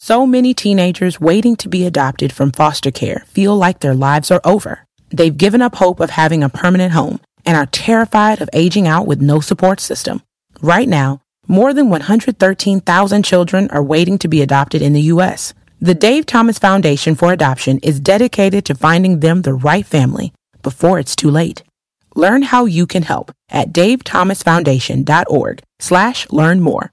So many teenagers waiting to be adopted from foster care feel like their lives are over. They've given up hope of having a permanent home and are terrified of aging out with no support system. Right now, more than 113,000 children are waiting to be adopted in the U.S. The Dave Thomas Foundation for Adoption is dedicated to finding them the right family before it's too late. Learn how you can help at davethomasfoundation.org slash learn more.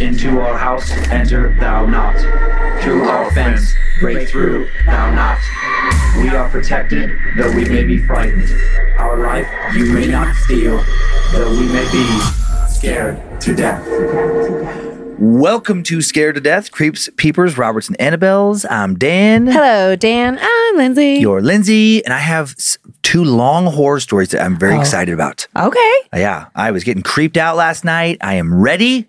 Into our house enter thou not. Through our fence break through thou not. We are protected, though we may be frightened. Our life you may not steal, though we may be scared to death. Welcome to Scared to Death, Creeps, Peepers, Roberts, and Annabelles. I'm Dan. Hello, Dan. I'm Lindsay. You're Lindsay, and I have s- two long horror stories that I'm very Oh. excited about. okay. Yeah, I was getting creeped out last night. I am ready,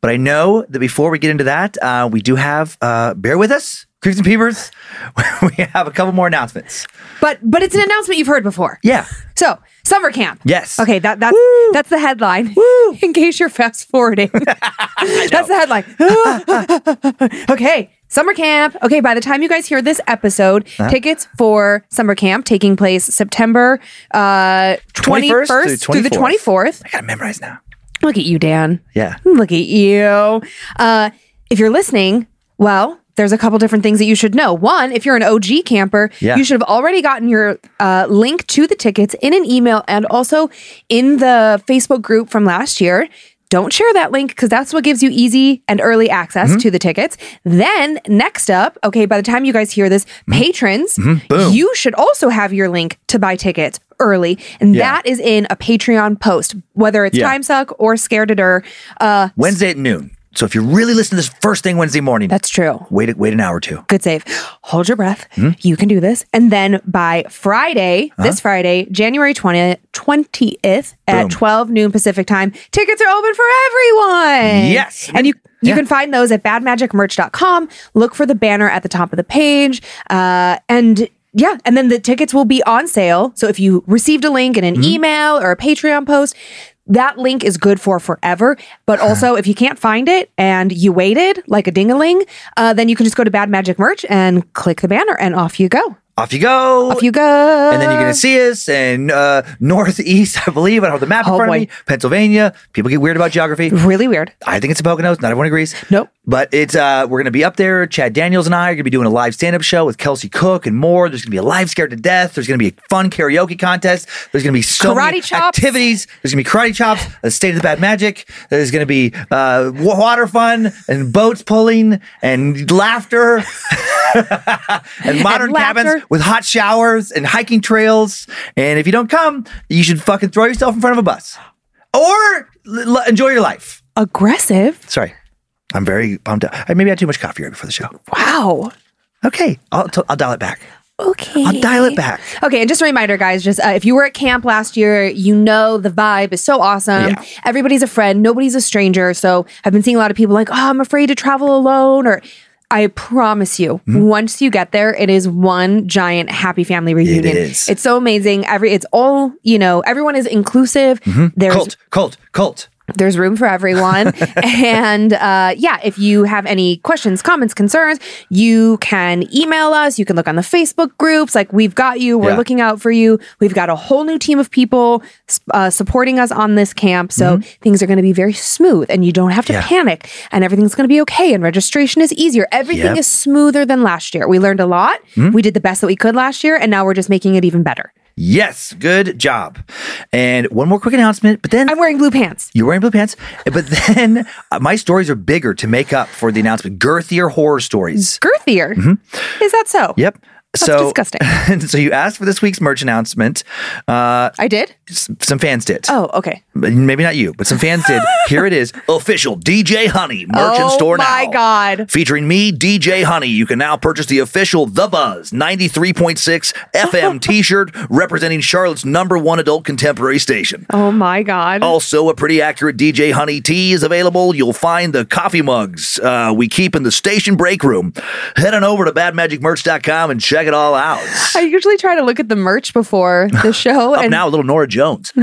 but I know that before we get into that, uh, we do have, uh, bear with us, Creeps and Peepers. we have a couple more announcements. But but it's an announcement you've heard before. Yeah. So summer camp. Yes. Okay, that that's that's the headline. In case you're fast forwarding, that's the headline. okay, summer camp. Okay, by the time you guys hear this episode, Uh-huh. tickets for summer camp taking place September uh, 21st 21st through through the 24th. 24th. I gotta memorize now. Look at you, Dan. Yeah. Look at you. Uh, if you're listening, well, there's a couple different things that you should know. One, if you're an OG camper, Yeah. you should have already gotten your uh, link to the tickets in an email and also in the Facebook group from last year. Don't share that link because that's what gives you easy and early access mm-hmm. to the tickets. Then, next up, okay, by the time you guys hear this, mm-hmm. patrons, mm-hmm. Boom. you should also have your link to buy tickets early. And Yeah. that is in a Patreon post, whether it's Yeah. Time Suck or Scared to Death. Uh, Wednesday at noon. So if you're really listening to this first thing Wednesday morning, that's true. wait, wait an hour or two. Good save. Hold your breath. Hmm? You can do this. And then by Friday, this Friday, January 20th, 20th at Boom. 12 noon Pacific time, tickets are open for everyone. Yes. And you you Yeah. can find those at badmagicmerch.com. Look for the banner at the top of the page. Uh, and yeah, and then the tickets will be on sale. So if you received a link in an Mm-hmm. email or a Patreon post, that link is good for forever. But also, if you can't find it and you waited like a dingaling, uh, then you can just go to Bad Magic Merch and click the banner, and off you go. Off you go. Off you go. And then you're going to see us in uh, northeast, I believe. I don't have the map in Oh, front boy. of me. Pennsylvania. People get weird about geography. really weird. I think it's a Poconos. Not everyone agrees. Nope. But it's uh, we're going to be up there. Chad Daniels and I are going to be doing a live stand up show with Kelsey Cook and more. There's going to be a live scared to death. There's going to be a fun karaoke contest. There's going to be so many Karate chops. activities. There's going to be karate chops, a state of the bad magic. There's going to be uh, water fun and boats pulling and laughter and modern laughter. cabins with hot showers and hiking trails. And if you don't come, you should fucking throw yourself in front of a bus or l- l- enjoy your life. Aggressive. Sorry. I'm very bummed out. I maybe I had too much coffee right before the show. Wow. Okay. I'll, t- I'll dial it back. Okay. I'll dial it back. Okay, and just a reminder, guys, just uh, if you were at camp last year, you know the vibe is so awesome. Yeah. Everybody's a friend, nobody's a stranger. So I've been seeing a lot of people like, oh, I'm afraid to travel alone, or I promise you, Mm-hmm. once you get there, it is one giant happy family reunion. is. It's so amazing. Every it's all you know. Everyone is inclusive. There's Cult, cult, cult. There's room for everyone. and uh, yeah, if you have any questions, comments, concerns, you can email us. You can look on the Facebook groups. Like, we've got you. We're Yeah. looking out for you. We've got a whole new team of people uh, supporting us on this camp. So things are going to be very smooth and you don't have to Mm-hmm. Yeah. panic and everything's going to be okay. And registration is easier. Everything Yep. Mm-hmm. is smoother than last year. We learned a lot. We did the best that we could last year. And now we're just making it even better. Yes, good job. And one more quick announcement, but then I'm wearing blue pants. you're wearing blue pants, but then uh, my stories are bigger to make up for the announcement. Girthier horror stories. Girthier. Is that so? Mm-hmm. Yep. That's so disgusting. so you asked for this week's merch announcement. Uh, I did? s- some fans did. Oh, okay. Maybe not you, but some fans did. Here it is. Official DJ Honey merch Oh store now. Oh my God. Featuring me, DJ Honey. You can now purchase the official The Buzz 93.6 FM t shirt representing Charlotte's number one adult contemporary station. Oh my God. Also, a pretty accurate DJ Honey tee is available. You'll find the coffee mugs uh, we keep in the station break room. Head on over to badmagicmerch.com and check it all out. I usually try to look at the merch before the show, Up and, now, a little Norah Jones.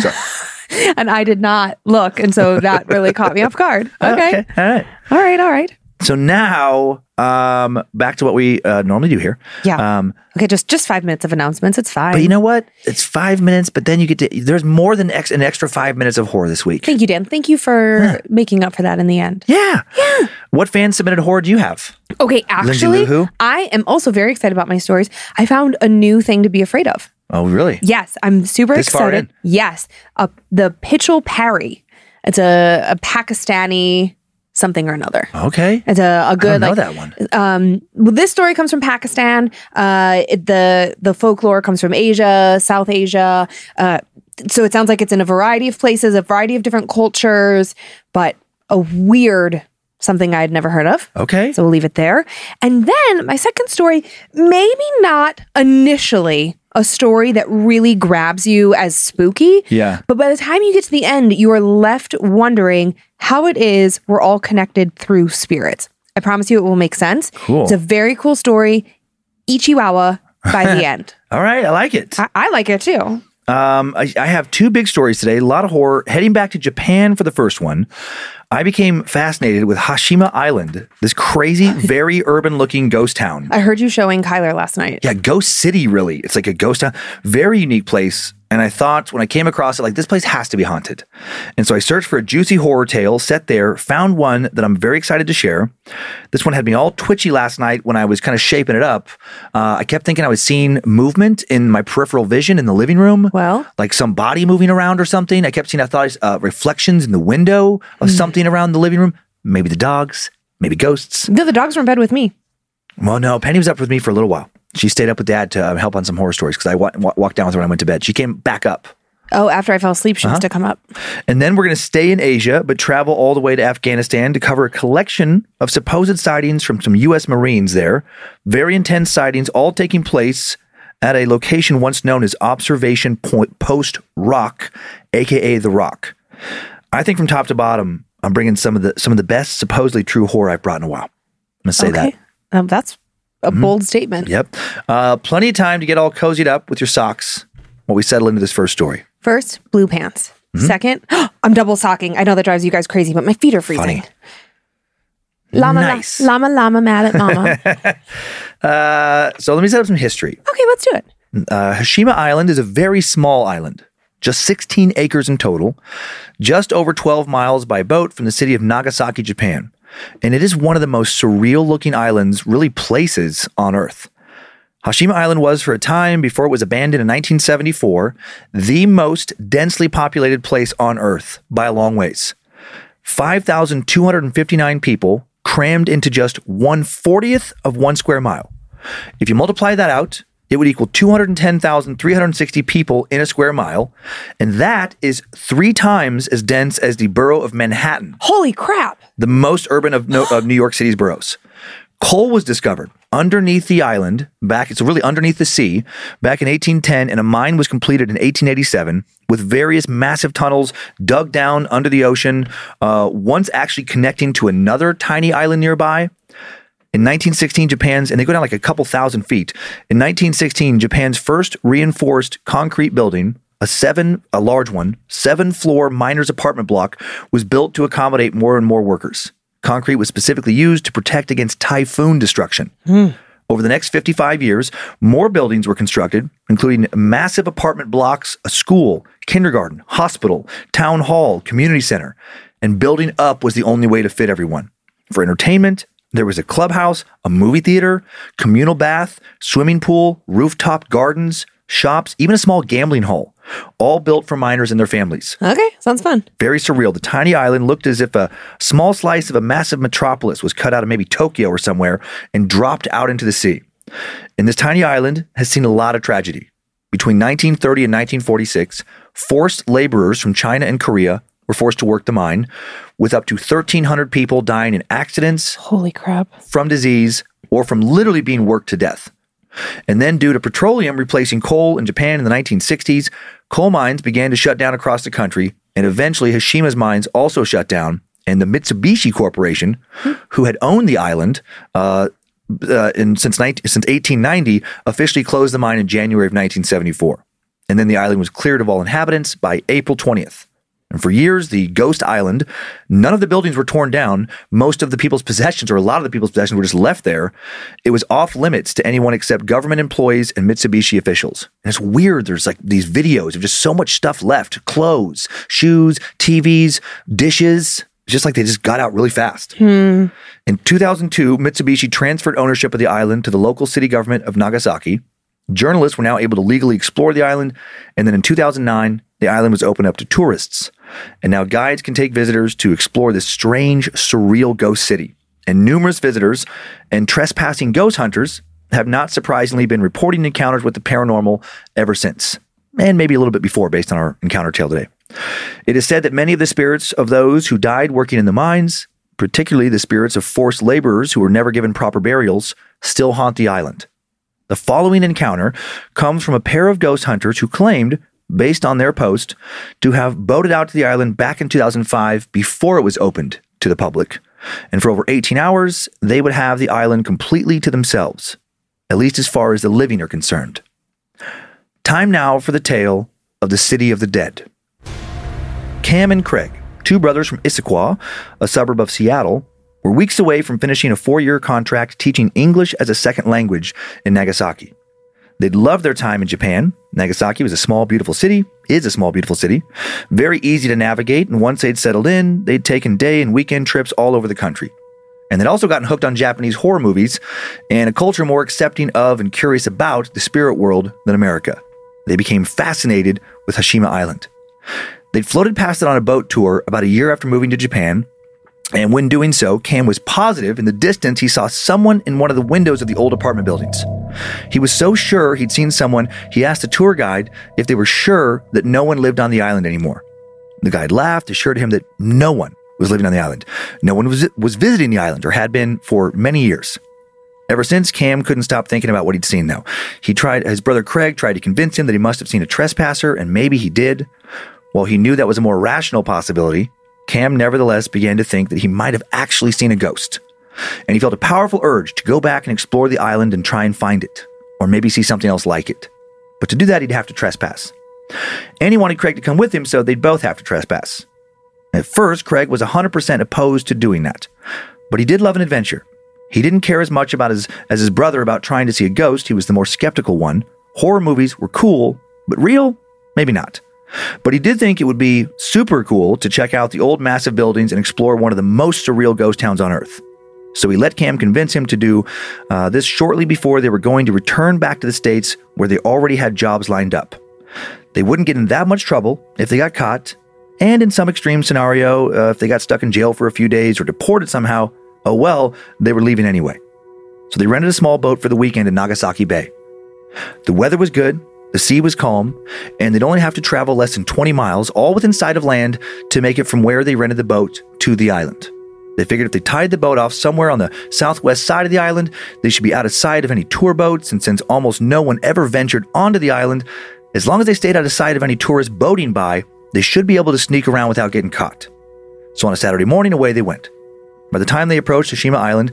And I did not look. And so that really caught me off guard. Oh, okay. All right. All right. All right. So now, um, back to what we uh, normally do here. Yeah. Um, Okay. Just just five minutes of announcements. It's fine. but you know what? It's five minutes, but then you get to. There's more than ex, an extra five minutes of horror this week. Thank you, Dan. Thank you for making up for that in the end. Yeah. Yeah. What fan submitted horror do you have? Okay. Actually? I am also very excited about my stories. I found a new thing to be afraid of. Oh, really? Yes, I'm super This excited. Yes, uh, the Pichal Peri. It's a, a Pakistani something or another. Okay. It's a good don't know like that one. um well, this story comes from Pakistan. Uh it, the the folklore comes from Asia, South Asia. Uh so it sounds like it's in a variety of places, a variety of different cultures, but a weird something I had never heard of. Okay. So we'll leave it there. And then my second story, maybe not initially a story that really grabs you as spooky. Yeah. But by the time you get to the end, you are left wondering how it is we're all connected through spirits. I promise you it will make sense. Cool. It's a very cool story. Ichiwawa by the end. All right. I like it. I, I like it too. Um, I, I have two big stories today. A lot of horror. Heading back to Japan for the first one, I became fascinated with Hashima Island, this crazy, very urban-looking ghost town. I heard you showing Kyler last night. Yeah, ghost city. Really, it's like a ghost town. Very unique place. And I thought when I came across it, like this place has to be haunted. And so I searched for a juicy horror tale set there, found one that I'm very excited to share. This one had me all twitchy last night when I was kind of shaping it up. Uh, I kept thinking I was seeing movement in my peripheral vision in the living room. Well? like some body moving around or something. I kept seeing, I thought, uh, reflections in the window of something around the living room. Maybe the dogs, maybe ghosts. No, the dogs were in bed with me. Well, no, Penny was up with me for a little while. She stayed up with Dad to uh, help on some horror stories because I wa- wa- walked down with her when I went to bed. She came back up. Oh, after I fell asleep, Uh-huh. she must have come up. And then we're going to stay in Asia, but travel all the way to Afghanistan to cover a collection of supposed sightings from some U.S. Marines there. Very intense sightings, all taking place at a location once known as Observation Point Post Rock, aka the Rock. I think from top to bottom, I'm bringing some of the some of the best supposedly true horror I've brought in a while. I'm gonna say that. Um, that's a bold statement. Yep. Uh, plenty of time to get all cozied up with your socks while we settle into this first story. First, blue pants. Mm-hmm. Second, I'm double socking. I know that drives you guys crazy, but my feet are freezing. Funny. Llama, la- Nice. llama, llama, mad at mama. Uh, so let me set up some history. Okay, let's do it. Uh, Hashima Island is a very small island, just 16 acres in total, just over 12 miles by boat from the city of Nagasaki, Japan. And it is one of the most surreal looking islands, really places on Earth. Hashima Island was, for a time before it was abandoned in 1974, the most densely populated place on Earth by a long ways. 5,259 people crammed into just 140th of one square mile. If you multiply that out, it would equal 210,360 people in a square mile. And that is three times as dense as the borough of Manhattan, Holy crap. the most urban of, no, of New York City's boroughs. Coal was discovered underneath the island, back, it's really underneath the sea, back in 1810, and a mine was completed in 1887 with various massive tunnels dug down under the ocean, uh, once actually connecting to another tiny island nearby. In 1916, Japan's, and they go down like a couple thousand feet. In 1916, Japan's first reinforced concrete building a seven, a large one, seven floor miners apartment block was built to accommodate more and more workers. Concrete was specifically used to protect against typhoon destruction. Hmm. Over the next 55 years, more buildings were constructed, including massive apartment blocks, a school, kindergarten, hospital, town hall, community center. And building up was the only way to fit everyone. For entertainment, there was a clubhouse, a movie theater, communal bath, swimming pool, rooftop gardens, shops, even a small gambling hall, all built for miners and their families. Okay, sounds fun. Very surreal. The tiny island looked as if a small slice of a massive metropolis was cut out of maybe Tokyo or somewhere and dropped out into the sea. And this tiny island has seen a lot of tragedy. Between 1930 and 1946, forced laborers from China and Korea were forced to work the mine, with up to 1,300 people dying in accidents, Holy crap. from disease, or from literally being worked to death. And then, due to petroleum replacing coal in Japan in the 1960s, coal mines began to shut down across the country, and eventually Hashima's mines also shut down. And the Mitsubishi Corporation, who had owned the island uh, uh, in, since, 19, since 1890, officially closed the mine in January of 1974. And then the island was cleared of all inhabitants by April 20th. And for years, the ghost island, none of the buildings were torn down. Most of the people's possessions, or a lot of the people's possessions, were just left there. It was off limits to anyone except government employees and Mitsubishi officials. And it's weird. There's like these videos of just so much stuff left clothes, shoes, TVs, dishes. It's just like they just got out really fast. Hmm. In 2002, Mitsubishi transferred ownership of the island to the local city government of Nagasaki. Journalists were now able to legally explore the island. And then in 2009, the island was opened up to tourists. And now guides can take visitors to explore this strange, surreal ghost city. And numerous visitors and trespassing ghost hunters have not surprisingly been reporting encounters with the paranormal ever since. And maybe a little bit before, based on our encounter tale today. It is said that many of the spirits of those who died working in the mines, particularly the spirits of forced laborers who were never given proper burials, still haunt the island. The following encounter comes from a pair of ghost hunters who claimed, based on their post, to have boated out to the island back in 2005 before it was opened to the public. And for over 18 hours, they would have the island completely to themselves, at least as far as the living are concerned. Time now for the tale of the City of the Dead. Cam and Craig, two brothers from Issaquah, a suburb of Seattle, were weeks away from finishing a four year contract teaching English as a second language in Nagasaki. They'd loved their time in Japan. Nagasaki was a small, beautiful city, is a small, beautiful city, very easy to navigate, and once they'd settled in, they'd taken day and weekend trips all over the country. And they'd also gotten hooked on Japanese horror movies and a culture more accepting of and curious about the spirit world than America. They became fascinated with Hashima Island. They'd floated past it on a boat tour about a year after moving to Japan, and when doing so, Cam was positive in the distance he saw someone in one of the windows of the old apartment buildings. He was so sure he'd seen someone, he asked the tour guide if they were sure that no one lived on the island anymore. The guide laughed, assured him that no one was living on the island. No one was, was visiting the island or had been for many years. Ever since, Cam couldn't stop thinking about what he'd seen, though. He tried, his brother Craig tried to convince him that he must have seen a trespasser, and maybe he did. While he knew that was a more rational possibility, Cam nevertheless began to think that he might have actually seen a ghost. And he felt a powerful urge to go back and explore the island and try and find it, or maybe see something else like it. But to do that, he'd have to trespass. And he wanted Craig to come with him, so they'd both have to trespass. At first, Craig was 100% opposed to doing that, but he did love an adventure. He didn't care as much about his as his brother about trying to see a ghost. He was the more skeptical one. Horror movies were cool, but real? Maybe not. But he did think it would be super cool to check out the old massive buildings and explore one of the most surreal ghost towns on Earth. So he let Cam convince him to do uh, this shortly before they were going to return back to the States where they already had jobs lined up. They wouldn't get in that much trouble if they got caught, and in some extreme scenario, uh, if they got stuck in jail for a few days or deported somehow, oh well, they were leaving anyway. So they rented a small boat for the weekend in Nagasaki Bay. The weather was good, the sea was calm, and they'd only have to travel less than 20 miles, all within sight of land, to make it from where they rented the boat to the island. They figured if they tied the boat off somewhere on the southwest side of the island, they should be out of sight of any tour boats, and since almost no one ever ventured onto the island, as long as they stayed out of sight of any tourists boating by, they should be able to sneak around without getting caught. So on a Saturday morning, away they went. By the time they approached Hashima Island,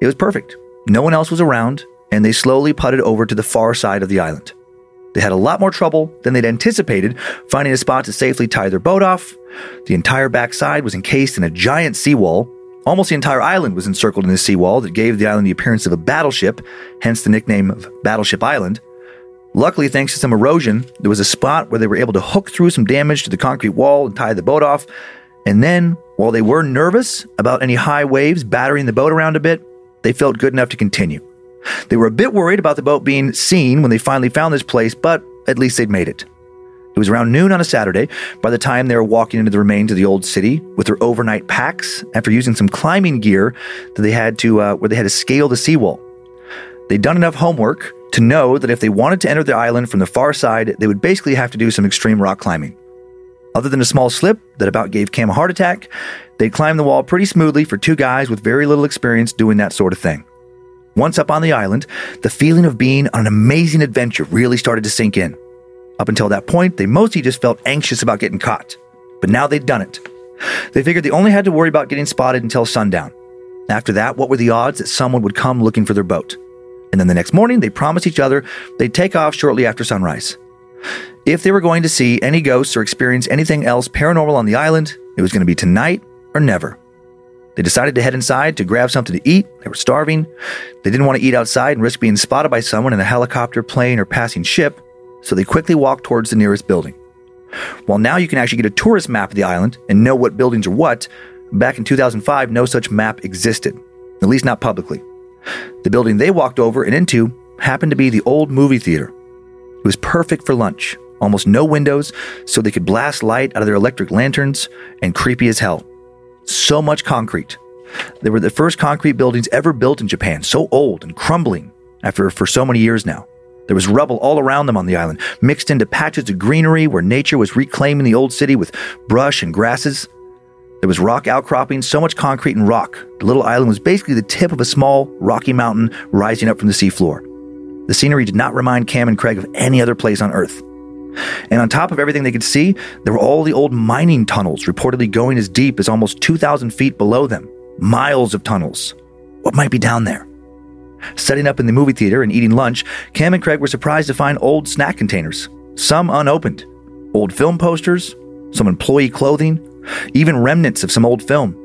it was perfect. No one else was around, and they slowly putted over to the far side of the island. They had a lot more trouble than they'd anticipated finding a spot to safely tie their boat off. The entire backside was encased in a giant seawall. Almost the entire island was encircled in this seawall that gave the island the appearance of a battleship, hence the nickname of Battleship Island. Luckily, thanks to some erosion, there was a spot where they were able to hook through some damage to the concrete wall and tie the boat off. And then, while they were nervous about any high waves battering the boat around a bit, they felt good enough to continue. They were a bit worried about the boat being seen when they finally found this place, but at least they'd made it. It was around noon on a Saturday by the time they were walking into the remains of the old city with their overnight packs after using some climbing gear that they had to, uh, where they had to scale the seawall. They'd done enough homework to know that if they wanted to enter the island from the far side, they would basically have to do some extreme rock climbing. Other than a small slip that about gave Cam a heart attack, they climbed the wall pretty smoothly for two guys with very little experience doing that sort of thing. Once up on the island, the feeling of being on an amazing adventure really started to sink in. Up until that point, they mostly just felt anxious about getting caught. But now they'd done it. They figured they only had to worry about getting spotted until sundown. After that, what were the odds that someone would come looking for their boat? And then the next morning, they promised each other they'd take off shortly after sunrise. If they were going to see any ghosts or experience anything else paranormal on the island, it was going to be tonight or never. They decided to head inside to grab something to eat. They were starving. They didn't want to eat outside and risk being spotted by someone in a helicopter, plane, or passing ship, so they quickly walked towards the nearest building. While now you can actually get a tourist map of the island and know what buildings are what, back in 2005, no such map existed, at least not publicly. The building they walked over and into happened to be the old movie theater. It was perfect for lunch, almost no windows, so they could blast light out of their electric lanterns, and creepy as hell. So much concrete. They were the first concrete buildings ever built in Japan, so old and crumbling after for so many years now. There was rubble all around them on the island, mixed into patches of greenery where nature was reclaiming the old city with brush and grasses. There was rock outcropping, so much concrete and rock. The little island was basically the tip of a small, rocky mountain rising up from the seafloor. The scenery did not remind Cam and Craig of any other place on Earth. And on top of everything they could see, there were all the old mining tunnels, reportedly going as deep as almost 2,000 feet below them. Miles of tunnels. What might be down there? Setting up in the movie theater and eating lunch, Cam and Craig were surprised to find old snack containers, some unopened, old film posters, some employee clothing, even remnants of some old film,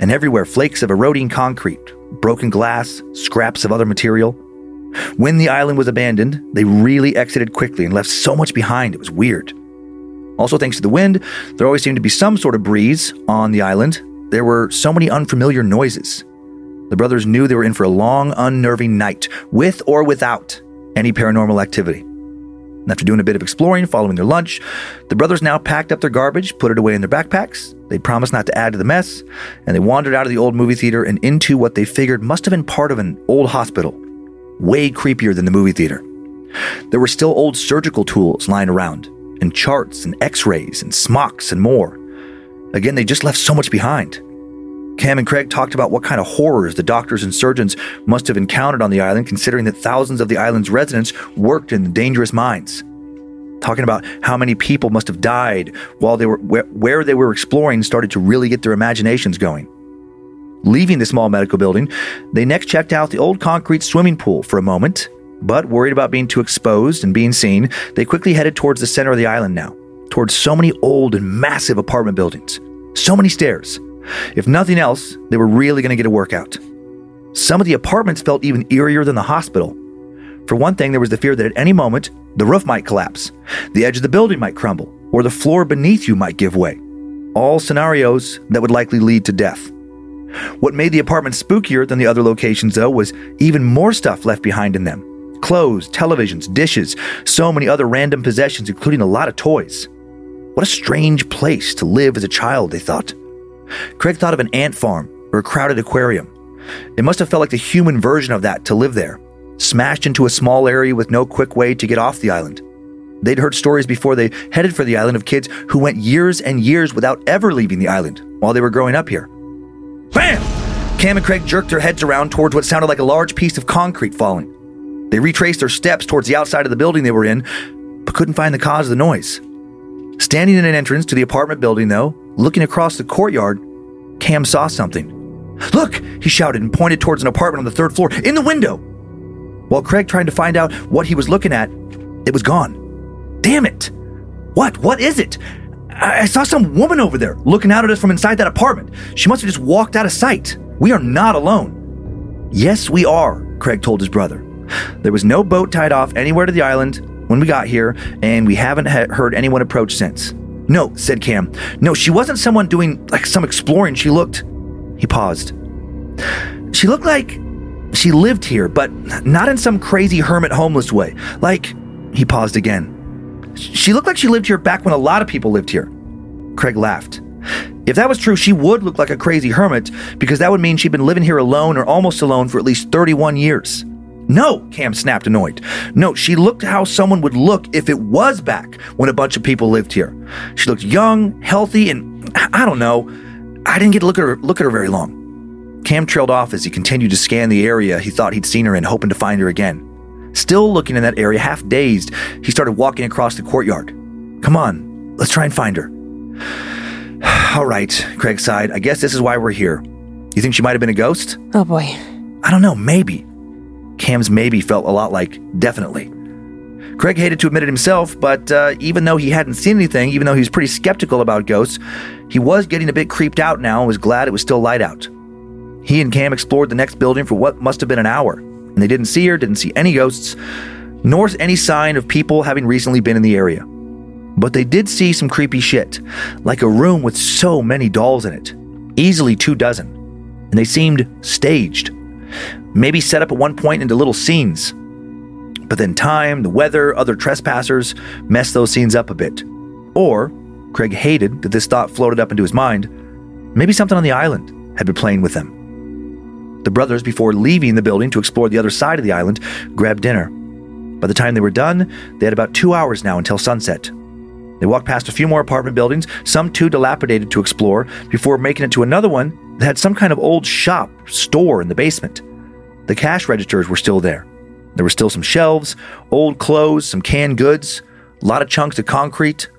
and everywhere flakes of eroding concrete, broken glass, scraps of other material. When the island was abandoned, they really exited quickly and left so much behind, it was weird. Also, thanks to the wind, there always seemed to be some sort of breeze on the island. There were so many unfamiliar noises. The brothers knew they were in for a long, unnerving night, with or without any paranormal activity. And after doing a bit of exploring following their lunch, the brothers now packed up their garbage, put it away in their backpacks. They promised not to add to the mess, and they wandered out of the old movie theater and into what they figured must have been part of an old hospital. Way creepier than the movie theater. There were still old surgical tools lying around, and charts and x rays and smocks and more. Again, they just left so much behind. Cam and Craig talked about what kind of horrors the doctors and surgeons must have encountered on the island, considering that thousands of the island's residents worked in the dangerous mines. Talking about how many people must have died while they were where, they were exploring started to really get their imaginations going. Leaving the small medical building, they next checked out the old concrete swimming pool for a moment, but worried about being too exposed and being seen, they quickly headed towards the center of the island now, towards so many old and massive apartment buildings, so many stairs. If nothing else, they were really going to get a workout. Some of the apartments felt even eerier than the hospital. For one thing, there was the fear that at any moment, the roof might collapse, the edge of the building might crumble, or the floor beneath you might give way. All scenarios that would likely lead to death. What made the apartment spookier than the other locations, though, was even more stuff left behind in them clothes, televisions, dishes, so many other random possessions, including a lot of toys. What a strange place to live as a child, they thought. Craig thought of an ant farm or a crowded aquarium. It must have felt like the human version of that to live there, smashed into a small area with no quick way to get off the island. They'd heard stories before they headed for the island of kids who went years and years without ever leaving the island while they were growing up here. Bam! Cam and Craig jerked their heads around towards what sounded like a large piece of concrete falling. They retraced their steps towards the outside of the building they were in, but couldn't find the cause of the noise. Standing in an entrance to the apartment building, though, looking across the courtyard, Cam saw something. Look! He shouted and pointed towards an apartment on the third floor, in the window! While Craig tried to find out what he was looking at, it was gone. Damn it! What? What is it? I, I saw some woman over there looking out at us from inside that apartment. She must have just walked out of sight. We are not alone. Yes, we are, Craig told his brother. There was no boat tied off anywhere to the island when we got here, and we haven't ha- heard anyone approach since. No, said Cam. No, she wasn't someone doing like some exploring. She looked. He paused. She looked like she lived here, but not in some crazy hermit homeless way. Like, he paused again. She looked like she lived here back when a lot of people lived here. Craig laughed. If that was true, she would look like a crazy hermit because that would mean she'd been living here alone or almost alone for at least 31 years. No, Cam snapped, annoyed. No, she looked how someone would look if it was back when a bunch of people lived here. She looked young, healthy, and I don't know. I didn't get to look at her look at her very long. Cam trailed off as he continued to scan the area he thought he'd seen her in, hoping to find her again. Still looking in that area, half dazed, he started walking across the courtyard. Come on, let's try and find her. All right, Craig sighed. I guess this is why we're here. You think she might have been a ghost? Oh boy. I don't know, maybe. Cam's maybe felt a lot like definitely. Craig hated to admit it himself, but uh, even though he hadn't seen anything, even though he was pretty skeptical about ghosts, he was getting a bit creeped out now and was glad it was still light out. He and Cam explored the next building for what must have been an hour, and they didn't see her, didn't see any ghosts, nor any sign of people having recently been in the area. But they did see some creepy shit, like a room with so many dolls in it, easily two dozen, and they seemed staged maybe set up at one point into little scenes. But then time, the weather, other trespassers messed those scenes up a bit. Or, Craig hated that this thought floated up into his mind, maybe something on the island had been playing with them. The brothers, before leaving the building to explore the other side of the island, grabbed dinner. By the time they were done, they had about two hours now until sunset. They walked past a few more apartment buildings, some too dilapidated to explore, before making it to another one that had some kind of old shop, store in the basement. The cash registers were still there. There were still some shelves, old clothes, some canned goods, a lot of chunks of concrete.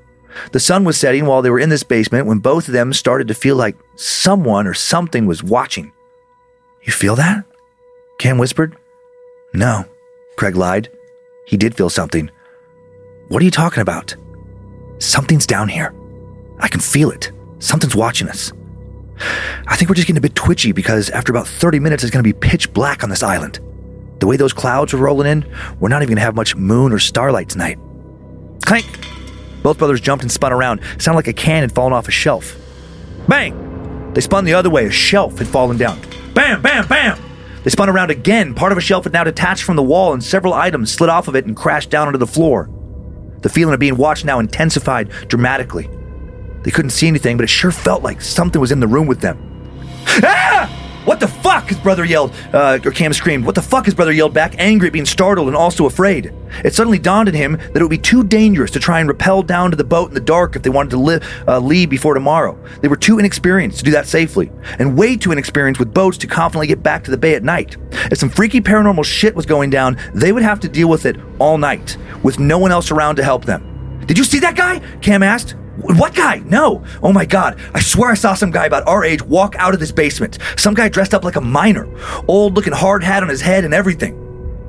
The sun was setting while they were in this basement when both of them started to feel like someone or something was watching. You feel that? Cam whispered. No, Craig lied. He did feel something. What are you talking about? Something's down here. I can feel it. Something's watching us. I think we're just getting a bit twitchy because after about 30 minutes, it's going to be pitch black on this island. The way those clouds are rolling in, we're not even going to have much moon or starlight tonight. Clank! Both brothers jumped and spun around. Sounded like a can had fallen off a shelf. Bang! They spun the other way. A shelf had fallen down. Bam, bam, bam! They spun around again. Part of a shelf had now detached from the wall, and several items slid off of it and crashed down onto the floor. The feeling of being watched now intensified dramatically. They couldn't see anything, but it sure felt like something was in the room with them. Ah! What the fuck? His brother yelled, uh, or Cam screamed. What the fuck? His brother yelled back, angry, at being startled, and also afraid. It suddenly dawned on him that it would be too dangerous to try and rappel down to the boat in the dark if they wanted to uh, leave before tomorrow. They were too inexperienced to do that safely, and way too inexperienced with boats to confidently get back to the bay at night. If some freaky paranormal shit was going down, they would have to deal with it all night, with no one else around to help them. Did you see that guy? Cam asked. What guy? No. Oh my god. I swear I saw some guy about our age walk out of this basement. Some guy dressed up like a miner. Old looking hard hat on his head and everything.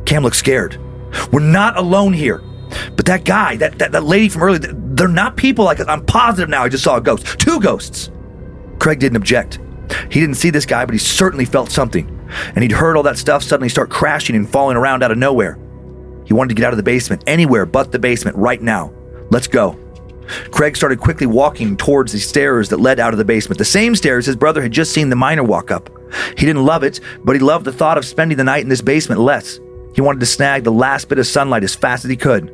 Cam looked scared. We're not alone here. But that guy, that, that, that lady from earlier, they're not people like us. I'm positive now I just saw a ghost. Two ghosts. Craig didn't object. He didn't see this guy, but he certainly felt something. And he'd heard all that stuff suddenly start crashing and falling around out of nowhere. He wanted to get out of the basement, anywhere but the basement right now. Let's go. Craig started quickly walking towards the stairs that led out of the basement, the same stairs his brother had just seen the miner walk up. He didn't love it, but he loved the thought of spending the night in this basement less. He wanted to snag the last bit of sunlight as fast as he could.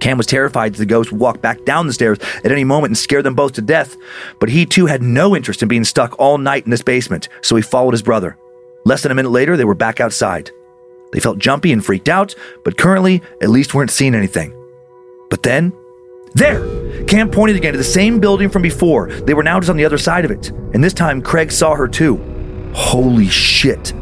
Cam was terrified that the ghost would walk back down the stairs at any moment and scare them both to death, but he too had no interest in being stuck all night in this basement, so he followed his brother. Less than a minute later, they were back outside. They felt jumpy and freaked out, but currently, at least weren't seeing anything. But then, there! Cam pointed again to the same building from before. They were now just on the other side of it. And this time, Craig saw her too. Holy shit.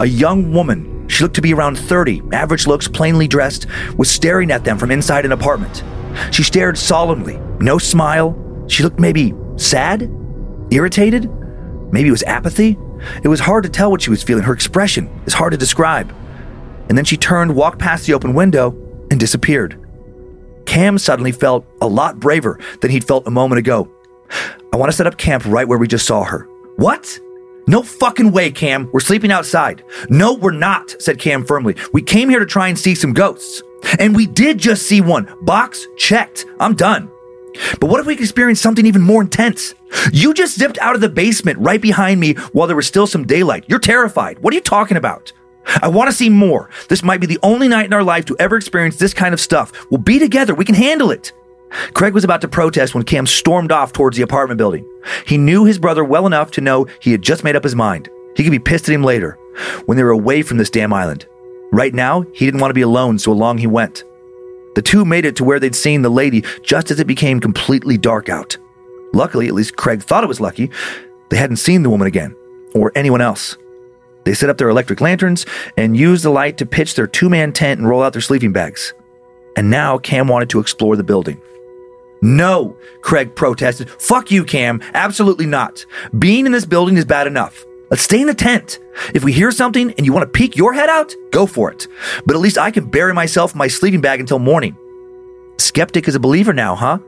A young woman, she looked to be around 30, average looks, plainly dressed, was staring at them from inside an apartment. She stared solemnly, no smile. She looked maybe sad, irritated, maybe it was apathy. It was hard to tell what she was feeling. Her expression is hard to describe. And then she turned, walked past the open window, and disappeared. Cam suddenly felt a lot braver than he'd felt a moment ago. I want to set up camp right where we just saw her. What? No fucking way, Cam. We're sleeping outside. No, we're not, said Cam firmly. We came here to try and see some ghosts. And we did just see one. Box checked. I'm done. But what if we experience something even more intense? You just zipped out of the basement right behind me while there was still some daylight. You're terrified. What are you talking about? I want to see more. This might be the only night in our life to ever experience this kind of stuff. We'll be together. We can handle it. Craig was about to protest when Cam stormed off towards the apartment building. He knew his brother well enough to know he had just made up his mind. He could be pissed at him later, when they were away from this damn island. Right now, he didn't want to be alone, so along he went. The two made it to where they'd seen the lady just as it became completely dark out. Luckily, at least Craig thought it was lucky, they hadn't seen the woman again, or anyone else. They set up their electric lanterns and used the light to pitch their two man tent and roll out their sleeping bags. And now Cam wanted to explore the building. No, Craig protested. Fuck you, Cam. Absolutely not. Being in this building is bad enough. Let's stay in the tent. If we hear something and you want to peek your head out, go for it. But at least I can bury myself in my sleeping bag until morning. Skeptic is a believer now, huh?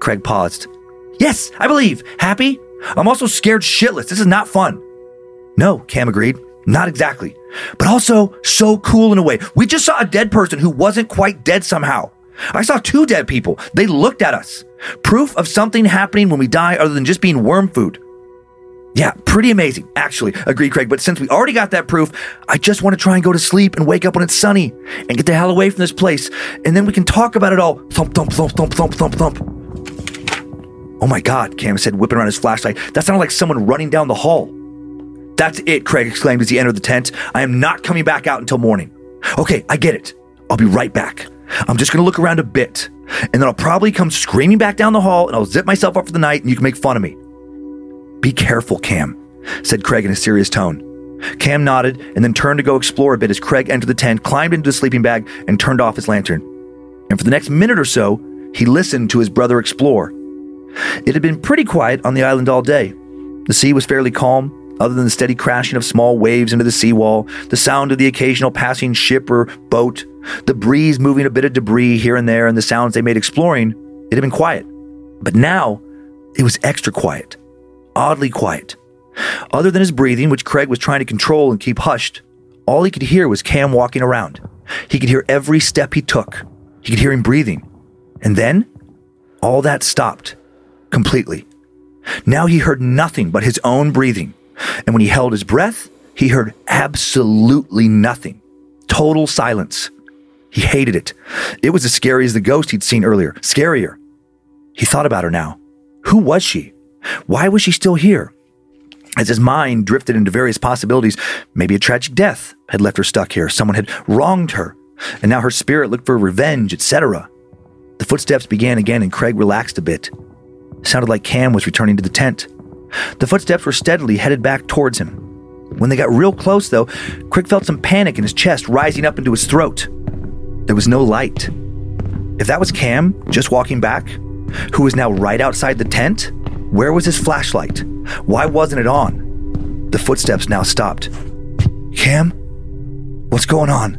Craig paused. Yes, I believe. Happy? I'm also scared shitless. This is not fun. No, Cam agreed. Not exactly. But also so cool in a way. We just saw a dead person who wasn't quite dead somehow. I saw two dead people. They looked at us. Proof of something happening when we die other than just being worm food. Yeah, pretty amazing, actually, agreed Craig. But since we already got that proof, I just want to try and go to sleep and wake up when it's sunny and get the hell away from this place. And then we can talk about it all. Thump, thump, thump, thump, thump, thump, thump. Oh my God, Cam said, whipping around his flashlight. That sounded like someone running down the hall. That's it, Craig exclaimed as he entered the tent. I am not coming back out until morning. Okay, I get it. I'll be right back. I'm just gonna look around a bit, and then I'll probably come screaming back down the hall and I'll zip myself up for the night and you can make fun of me. Be careful, Cam, said Craig in a serious tone. Cam nodded and then turned to go explore a bit as Craig entered the tent, climbed into the sleeping bag, and turned off his lantern. And for the next minute or so, he listened to his brother explore. It had been pretty quiet on the island all day. The sea was fairly calm, other than the steady crashing of small waves into the seawall, the sound of the occasional passing ship or boat, the breeze moving a bit of debris here and there, and the sounds they made exploring, it had been quiet. But now, it was extra quiet. Oddly quiet. Other than his breathing, which Craig was trying to control and keep hushed, all he could hear was Cam walking around. He could hear every step he took. He could hear him breathing. And then, all that stopped. Completely. Now he heard nothing but his own breathing. And when he held his breath, he heard absolutely nothing. Total silence. He hated it. It was as scary as the ghost he'd seen earlier. Scarier. He thought about her now. Who was she? Why was she still here? As his mind drifted into various possibilities, maybe a tragic death had left her stuck here. Someone had wronged her, and now her spirit looked for revenge, etc. The footsteps began again, and Craig relaxed a bit. It sounded like Cam was returning to the tent. The footsteps were steadily headed back towards him. When they got real close, though, Craig felt some panic in his chest rising up into his throat. There was no light. If that was Cam just walking back, who was now right outside the tent, where was his flashlight? Why wasn't it on? The footsteps now stopped. Cam? What's going on?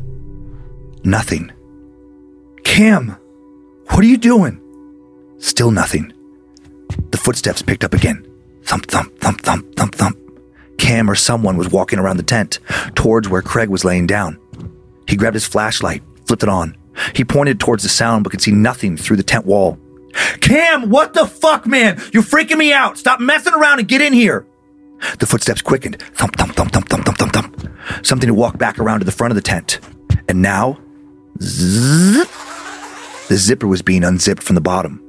Nothing. Cam! What are you doing? Still nothing. The footsteps picked up again. Thump, thump, thump, thump, thump, thump. Cam or someone was walking around the tent towards where Craig was laying down. He grabbed his flashlight, flipped it on. He pointed towards the sound but could see nothing through the tent wall. Cam, what the fuck, man? You're freaking me out. Stop messing around and get in here. The footsteps quickened. Thump, thump, thump, thump, thump, thump, thump, thump. Something had walked back around to the front of the tent. And now, zzz, the zipper was being unzipped from the bottom.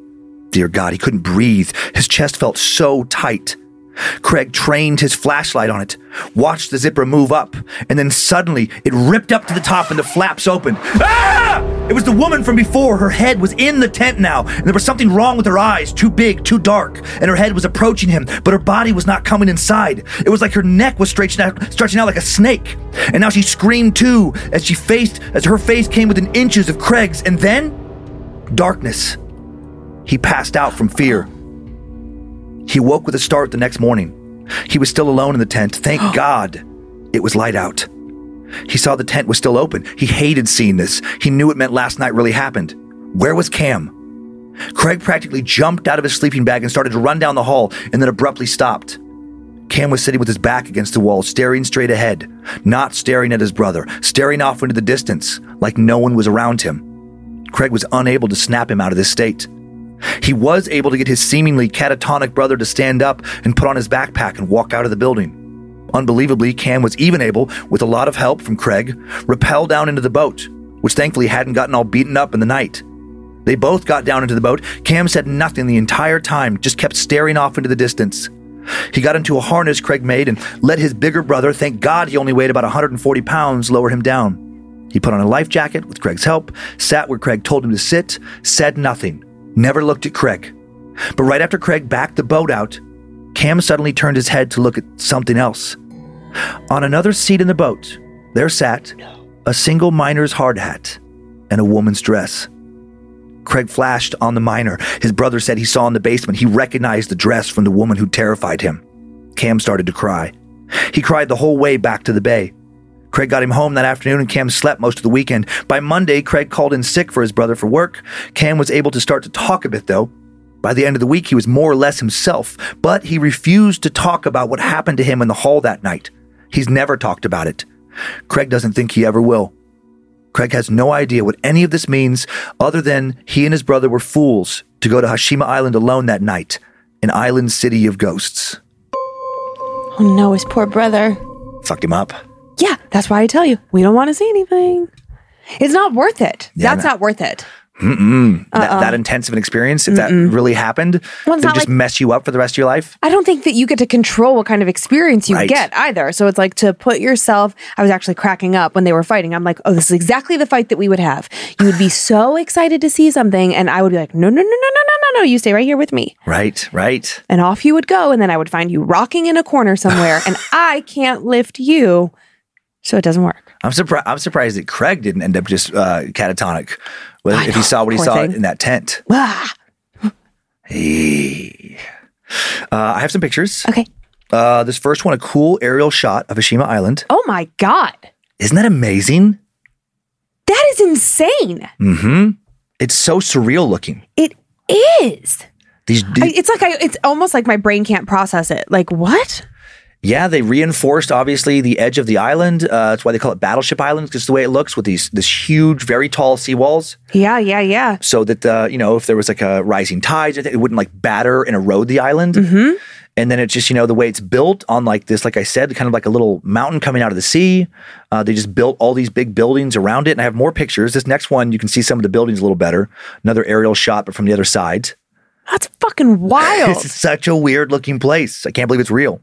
Dear God, he couldn't breathe. His chest felt so tight. Craig trained his flashlight on it, watched the zipper move up, and then suddenly it ripped up to the top and the flaps opened. Ah! It was the woman from before. Her head was in the tent now, and there was something wrong with her eyes, too big, too dark, and her head was approaching him, but her body was not coming inside. It was like her neck was stretching out, stretching out like a snake. And now she screamed too, as she faced, as her face came within inches of Craig's, and then darkness. He passed out from fear. He woke with a start the next morning. He was still alone in the tent. Thank God it was light out. He saw the tent was still open. He hated seeing this. He knew it meant last night really happened. Where was Cam? Craig practically jumped out of his sleeping bag and started to run down the hall and then abruptly stopped. Cam was sitting with his back against the wall, staring straight ahead, not staring at his brother, staring off into the distance, like no one was around him. Craig was unable to snap him out of this state. He was able to get his seemingly catatonic brother to stand up and put on his backpack and walk out of the building. Unbelievably, Cam was even able, with a lot of help from Craig, rappel down into the boat, which thankfully hadn't gotten all beaten up in the night. They both got down into the boat. Cam said nothing the entire time, just kept staring off into the distance. He got into a harness Craig made and let his bigger brother, thank God he only weighed about 140 pounds, lower him down. He put on a life jacket with Craig's help, sat where Craig told him to sit, said nothing, never looked at Craig. But right after Craig backed the boat out, Cam suddenly turned his head to look at something else. On another seat in the boat, there sat a single miner's hard hat and a woman's dress. Craig flashed on the miner. His brother said he saw in the basement. He recognized the dress from the woman who terrified him. Cam started to cry. He cried the whole way back to the bay. Craig got him home that afternoon and Cam slept most of the weekend. By Monday, Craig called in sick for his brother for work. Cam was able to start to talk a bit though. By the end of the week, he was more or less himself, but he refused to talk about what happened to him in the hall that night. He's never talked about it. Craig doesn't think he ever will. Craig has no idea what any of this means other than he and his brother were fools to go to Hashima Island alone that night, an island city of ghosts. Oh no, his poor brother. Fucked him up. Yeah, that's why I tell you, we don't want to see anything. It's not worth it. Yeah, that's no. not worth it. That, uh-uh. that intense of an experience, if that really happened, well, just like- mess you up for the rest of your life. I don't think that you get to control what kind of experience you Right. get either. So it's like to put yourself, I was actually cracking up when they were fighting. I'm like, oh, this is exactly the fight that we would have. You would be so excited to see something, and I would be like, no, no, no, no, no, no, no, no, you stay right here with me. Right, right. And off you would go, and then I would find you rocking in a corner somewhere, and I can't lift you. So it doesn't work. I'm surprised. I'm surprised that Craig didn't end up just uh, catatonic. I if he saw what he saw thing. in that tent. Ah, Hey. Uh, I have some pictures. okay. Uh, this first one, a cool aerial shot of Hashima Island. Oh my God. Isn't that amazing? That is insane. Mm-hmm. It's so surreal looking. It is. These, I, it's like I, it's almost like my brain can't process it. Like what? Yeah, they reinforced obviously the edge of the island. Uh, that's why they call it Battleship Island, because the way it looks with these this huge, very tall seawalls, Yeah, yeah, yeah. so that uh, you know if there was like a rising tide, it wouldn't like batter and erode the island. Mm-hmm. And then it's just, you know, the way it's built on like this, like I said, kind of like a little mountain coming out of the sea. Uh, they just built all these big buildings around it. And I have more pictures. This next one, you can see some of the buildings a little better. Another aerial shot, but from the other side. That's fucking wild. It's such a weird looking place. I can't believe it's real.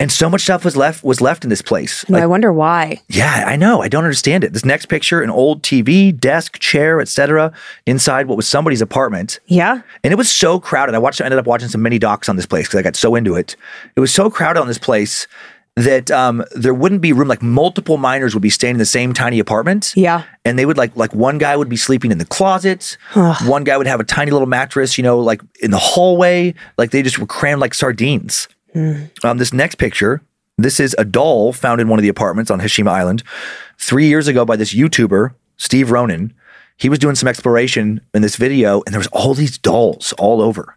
And so much stuff was left was left in this place. No, Like, I wonder why. yeah, I know. I don't understand it. This next picture, an old TV, desk, chair, etc., inside what was somebody's apartment. Yeah. And it was so crowded. I watched. I ended up watching some mini docs on this place because I got so into it. It was so crowded on this place that um, there wouldn't be room. Like multiple miners would be staying in the same tiny apartment. Yeah. And they would like like one guy would be sleeping in the closet. one guy would have a tiny little mattress, you know, like in the hallway. Like they just were crammed like sardines. Um, this next picture, this is a doll found in one of the apartments on Hashima Island three years ago by this YouTuber, Steve Ronan. He was doing some exploration in this video, and there was all these dolls all over.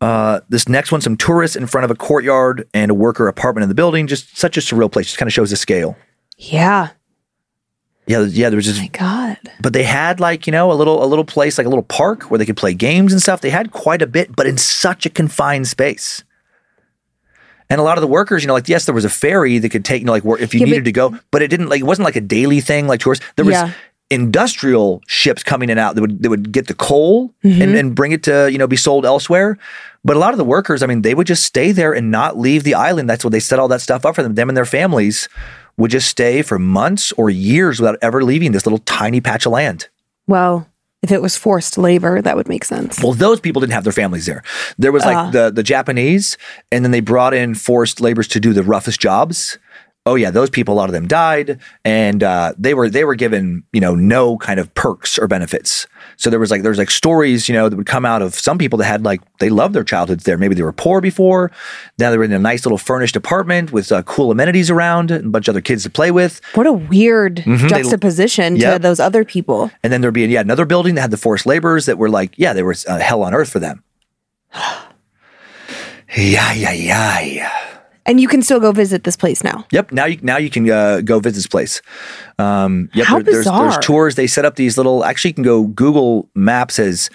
Uh, this next one, some tourists in front of a courtyard and a worker apartment in the building. Just such a surreal place. Just kind of shows the scale. Yeah. Yeah, yeah. There was just My God. but they had like you know a little a little place like a little park where they could play games and stuff they had quite a bit but in such a confined space and a lot of the workers you know like yes there was a ferry that could take you know like where if you Yeah, but- needed to go but it didn't like it wasn't like a daily thing like tourists. There was Yeah. industrial ships coming in and out that would that would get the coal Mm-hmm. and, and bring it to you know be sold elsewhere. But a lot of the workers i mean they would just stay there and not leave the island. That's what they set all that stuff up for them. Them and their families would just stay for months or years without ever leaving this little tiny patch of land. Well, if it was forced labor, that would make sense. Well, those people didn't have their families there. There was like Uh. the the Japanese, and then they brought in forced laborers to do the roughest jobs. oh yeah, those people, a lot of them died, and uh, they were they were given you know no kind of perks or benefits. So there was like there's like stories you know that would come out of some people that had like they loved their childhoods there. Maybe they were poor before, now they were in a nice little furnished apartment with uh, cool amenities around and a bunch of other kids to play with. What a weird Mhm, they- juxtaposition to Yep. those other people. And then there'd be yeah another building that had the forced laborers that were like yeah they were uh, hell on earth for them. yeah yeah yeah yeah. And you can still go visit this place now. Yep. Now you now you can uh, go visit this place. Um, yep. How there's there's tours. They set up these little. Actually, you can go Google Maps as.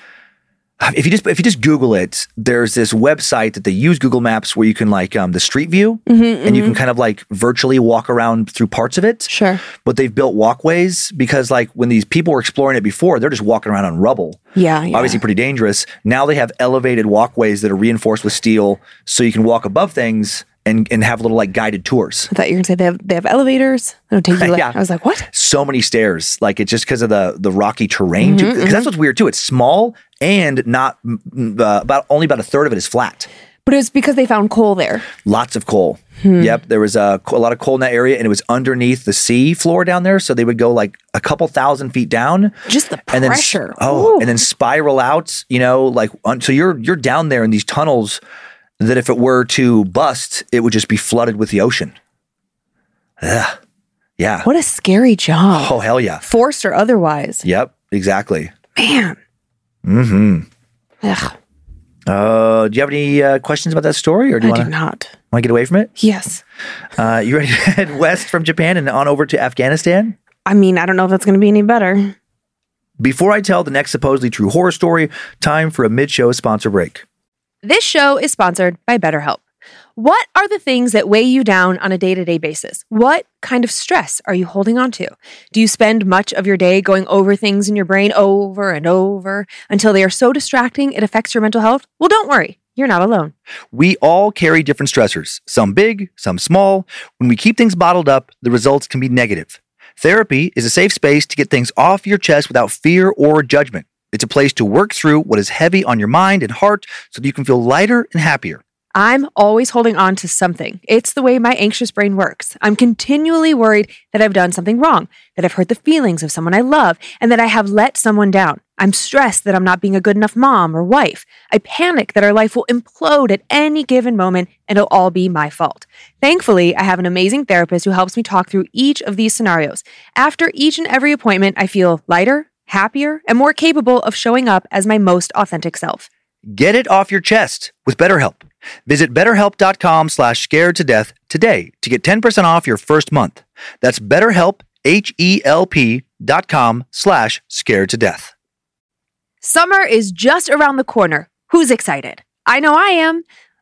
If you just if you just Google it, there's this website that they use Google Maps where you can like um, the Street View, and you can kind of like virtually walk around through parts of it. Mm-hmm, Sure. But they've built walkways because like when these people were exploring it before, they're just walking around on rubble. Yeah, yeah. Obviously pretty dangerous. Now they have elevated walkways that are reinforced with steel, so you can walk above things and and have little like guided tours. I thought you were gonna say they have they have elevators. That'll take you. Like, Yeah. I was like, what? so many stairs. Like it's just because of the the rocky terrain. Because Mm-hmm, that's what's weird too. It's small and not uh, about only about a third of it is flat. But it was because they found coal there. Lots of coal. Hmm. Yep, there was a, a lot of coal in that area, and it was underneath the sea floor down there. So they would go like a couple thousand feet down, Just the and then pressure. oh, Ooh. and then spiral out. You know, like so you're you're down there in these tunnels that if it were to bust, it would just be flooded with the ocean. Ugh. Yeah. What a scary job. Oh hell yeah. Forced or otherwise. Yep. Exactly. Man. Mm hmm. Ugh, Uh, do you have any uh, questions about that story, or do I you do want to not. want to get away from it? Yes. Uh, you ready to head west from Japan and on over to Afghanistan? I mean, I don't know if that's gonna be any better. Before I tell the next supposedly true horror story, time for a mid-show sponsor break. This show is sponsored by BetterHelp. What are the things that weigh you down on a day to day basis? What kind of stress are you holding on to? Do you spend much of your day going over things in your brain over and over until they are so distracting it affects your mental health? Well, don't worry, you're not alone. We all carry different stressors, some big, some small. When we keep things bottled up, the results can be negative. Therapy is a safe space to get things off your chest without fear or judgment. It's a place to work through what is heavy on your mind and heart so that you can feel lighter and happier. I'm always holding on to something. It's the way my anxious brain works. I'm continually worried that I've done something wrong, that I've hurt the feelings of someone I love, and that I have let someone down. I'm stressed that I'm not being a good enough mom or wife. I panic that our life will implode at any given moment and it'll all be my fault. Thankfully, I have an amazing therapist who helps me talk through each of these scenarios. After each and every appointment, I feel lighter, happier, and more capable of showing up as my most authentic self. Get it off your chest with BetterHelp. Visit betterhelp.com slash scared to death today to get 10% off your first month. That's betterhelp, H-E-L-P dot com slash scared to death. Summer is just around the corner. Who's excited? I know I am.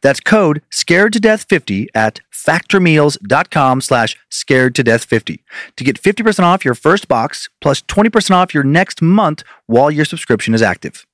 That's code scared to death 50 at factormeals.com slash scared to death 50 to get 50% off your first box plus 20% off your next month while your subscription is active.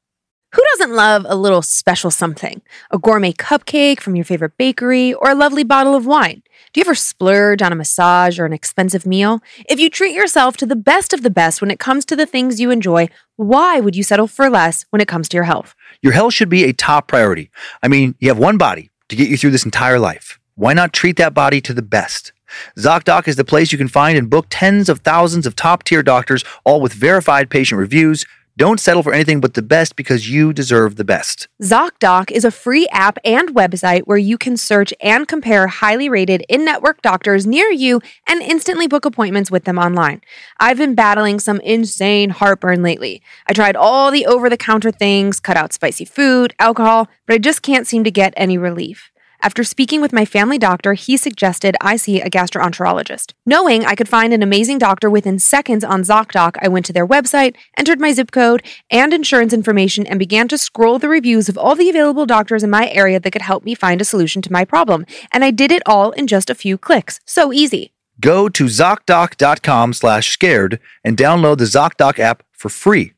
Who doesn't love a little special something? A gourmet cupcake from your favorite bakery or a lovely bottle of wine? Do you ever splurge on a massage or an expensive meal? If you treat yourself to the best of the best when it comes to the things you enjoy, why would you settle for less when it comes to your health? Your health should be a top priority. I mean, you have one body to get you through this entire life. Why not treat that body to the best? ZocDoc is the place you can find and book tens of thousands of top tier doctors, all with verified patient reviews, Don't settle for anything but the best because you deserve the best. ZocDoc is a free app and website where you can search and compare highly rated in network doctors near you and instantly book appointments with them online. I've been battling some insane heartburn lately. I tried all the over the counter things, cut out spicy food, alcohol, but I just can't seem to get any relief. After speaking with my family doctor, he suggested I see a gastroenterologist. Knowing I could find an amazing doctor within seconds on ZocDoc, I went to their website, entered my zip code and insurance information, and began to scroll the reviews of all the available doctors in my area that could help me find a solution to my problem. And I did it all in just a few clicks. So easy. Go to ZocDoc.com slash scared and download the ZocDoc app for free.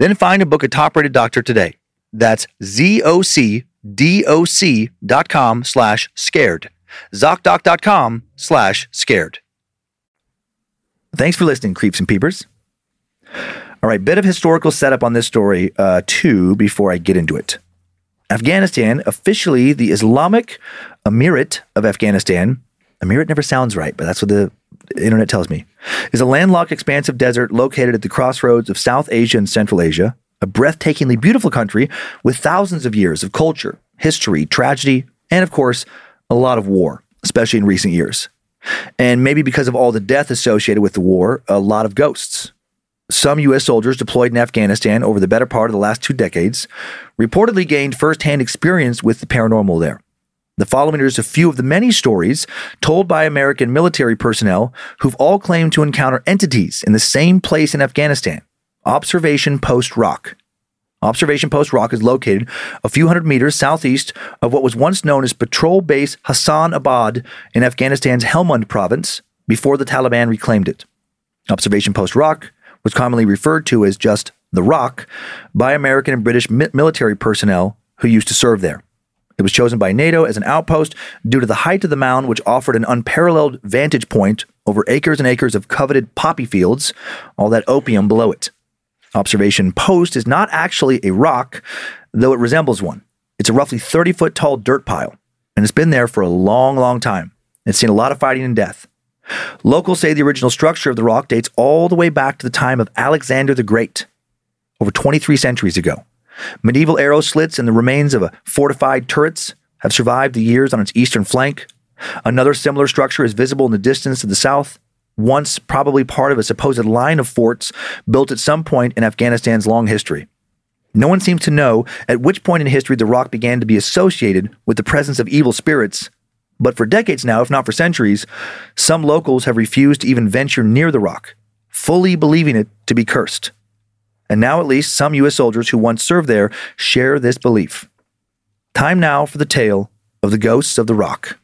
Then find and book a top-rated doctor today. That's Z-O-C doc.com slash scared. ZocDoc.com slash scared. Thanks for listening, creeps and peepers. All right, bit of historical setup on this story, uh, too, before I get into it. Afghanistan, officially the Islamic Emirate of Afghanistan, Emirate never sounds right, but that's what the internet tells me, is a landlocked, expansive desert located at the crossroads of South Asia and Central Asia, a breathtakingly beautiful country with thousands of years of culture, history, tragedy, and of course, a lot of war, especially in recent years. And maybe because of all the death associated with the war, a lot of ghosts. Some U.S. soldiers deployed in Afghanistan over the better part of the last two decades reportedly gained firsthand experience with the paranormal there. The following is a few of the many stories told by American military personnel who've all claimed to encounter entities in the same place in Afghanistan Observation Post Rock. Observation Post Rock is located a few hundred meters southeast of what was once known as Patrol Base Hassan Abad in Afghanistan's Helmand province before the Taliban reclaimed it. Observation Post Rock was commonly referred to as just the Rock by American and British mi- military personnel who used to serve there. It was chosen by NATO as an outpost due to the height of the mound, which offered an unparalleled vantage point over acres and acres of coveted poppy fields, all that opium below it. Observation Post is not actually a rock, though it resembles one. It's a roughly 30 foot tall dirt pile, and it's been there for a long, long time. It's seen a lot of fighting and death. Locals say the original structure of the rock dates all the way back to the time of Alexander the Great, over 23 centuries ago. Medieval arrow slits and the remains of a fortified turrets have survived the years on its eastern flank. Another similar structure is visible in the distance to the south once probably part of a supposed line of forts built at some point in Afghanistan's long history. No one seems to know at which point in history the rock began to be associated with the presence of evil spirits, but for decades now, if not for centuries, some locals have refused to even venture near the rock, fully believing it to be cursed. And now, at least, some U.S. soldiers who once served there share this belief. Time now for the tale of the ghosts of the rock.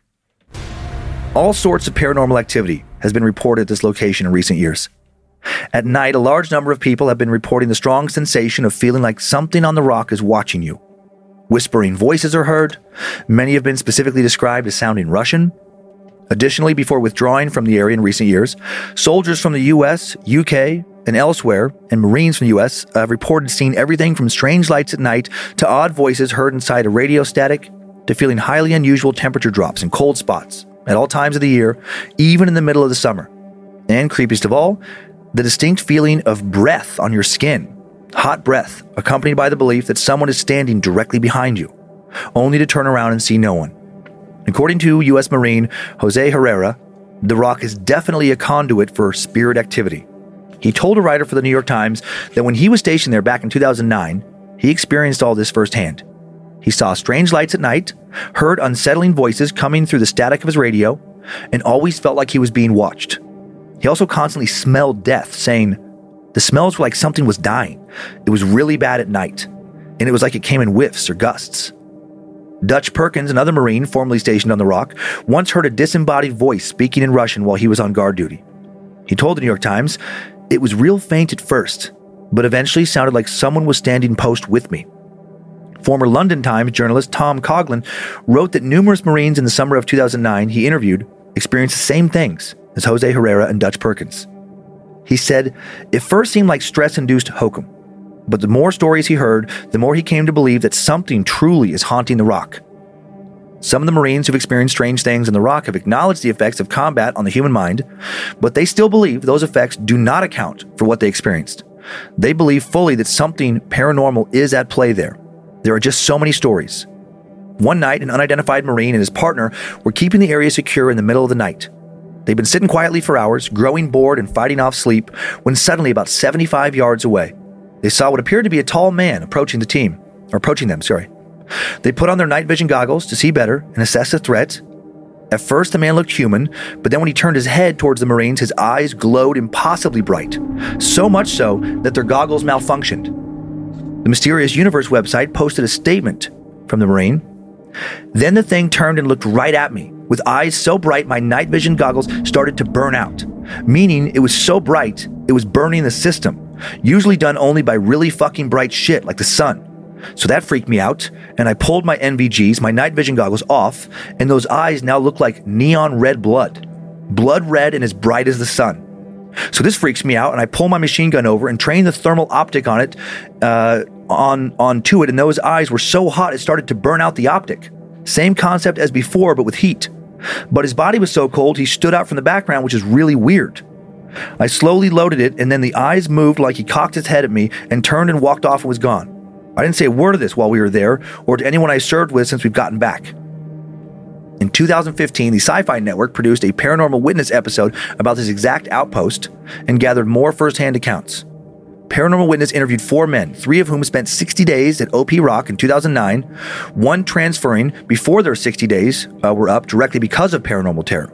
All sorts of paranormal activity has been reported at this location in recent years. At night, a large number of people have been reporting the strong sensation of feeling like something on the rock is watching you. Whispering voices are heard. Many have been specifically described as sounding Russian. Additionally, before withdrawing from the area in recent years, soldiers from the US, UK, and elsewhere, and Marines from the US have reported seeing everything from strange lights at night to odd voices heard inside a radio static to feeling highly unusual temperature drops and cold spots at all times of the year, even in the middle of the summer. And creepiest of all, the distinct feeling of breath on your skin, hot breath, accompanied by the belief that someone is standing directly behind you, only to turn around and see no one. According to U.S. Marine Jose Herrera, the rock is definitely a conduit for spirit activity. He told a writer for the New York Times that when he was stationed there back in 2009, he experienced all this firsthand. He saw strange lights at night, heard unsettling voices coming through the static of his radio, and always felt like he was being watched. He also constantly smelled death, saying, The smells were like something was dying. It was really bad at night, and it was like it came in whiffs or gusts. Dutch Perkins, another Marine formerly stationed on the rock, once heard a disembodied voice speaking in Russian while he was on guard duty. He told the New York Times, It was real faint at first, but eventually sounded like someone was standing post with me. Former London Times journalist Tom Coghlan wrote that numerous Marines in the summer of 2009 he interviewed experienced the same things as Jose Herrera and Dutch Perkins. He said, It first seemed like stress induced hokum, but the more stories he heard, the more he came to believe that something truly is haunting the rock. Some of the Marines who've experienced strange things in the rock have acknowledged the effects of combat on the human mind, but they still believe those effects do not account for what they experienced, They believe fully that something paranormal is at play there. There are just so many stories. One night, an unidentified Marine and his partner were keeping the area secure in the middle of the night. They'd been sitting quietly for hours, growing bored and fighting off sleep, when suddenly, about 75 yards away, they saw what appeared to be a tall man approaching the team, or approaching them, sorry. They put on their night vision goggles to see better and assess the threat. At first, the man looked human, but then when he turned his head towards the Marines, his eyes glowed impossibly bright, so much so that their goggles malfunctioned. The Mysterious Universe website posted a statement from the Marine. Then the thing turned and looked right at me, with eyes so bright my night vision goggles started to burn out, meaning it was so bright it was burning the system, usually done only by really fucking bright shit like the sun. So that freaked me out, and I pulled my NVGs, my night vision goggles, off, and those eyes now look like neon red blood. Blood red and as bright as the sun. So this freaks me out, and I pull my machine gun over and train the thermal optic on it, uh, on onto it, and those eyes were so hot it started to burn out the optic. Same concept as before, but with heat. But his body was so cold he stood out from the background, which is really weird. I slowly loaded it, and then the eyes moved like he cocked his head at me and turned and walked off and was gone. I didn't say a word of this while we were there or to anyone I served with since we've gotten back. In 2015, the Syfy Network produced a paranormal witness episode about this exact outpost and gathered more firsthand accounts. Paranormal Witness interviewed four men, three of whom spent 60 days at OP Rock in 2009, one transferring before their 60 days uh, were up directly because of paranormal terror.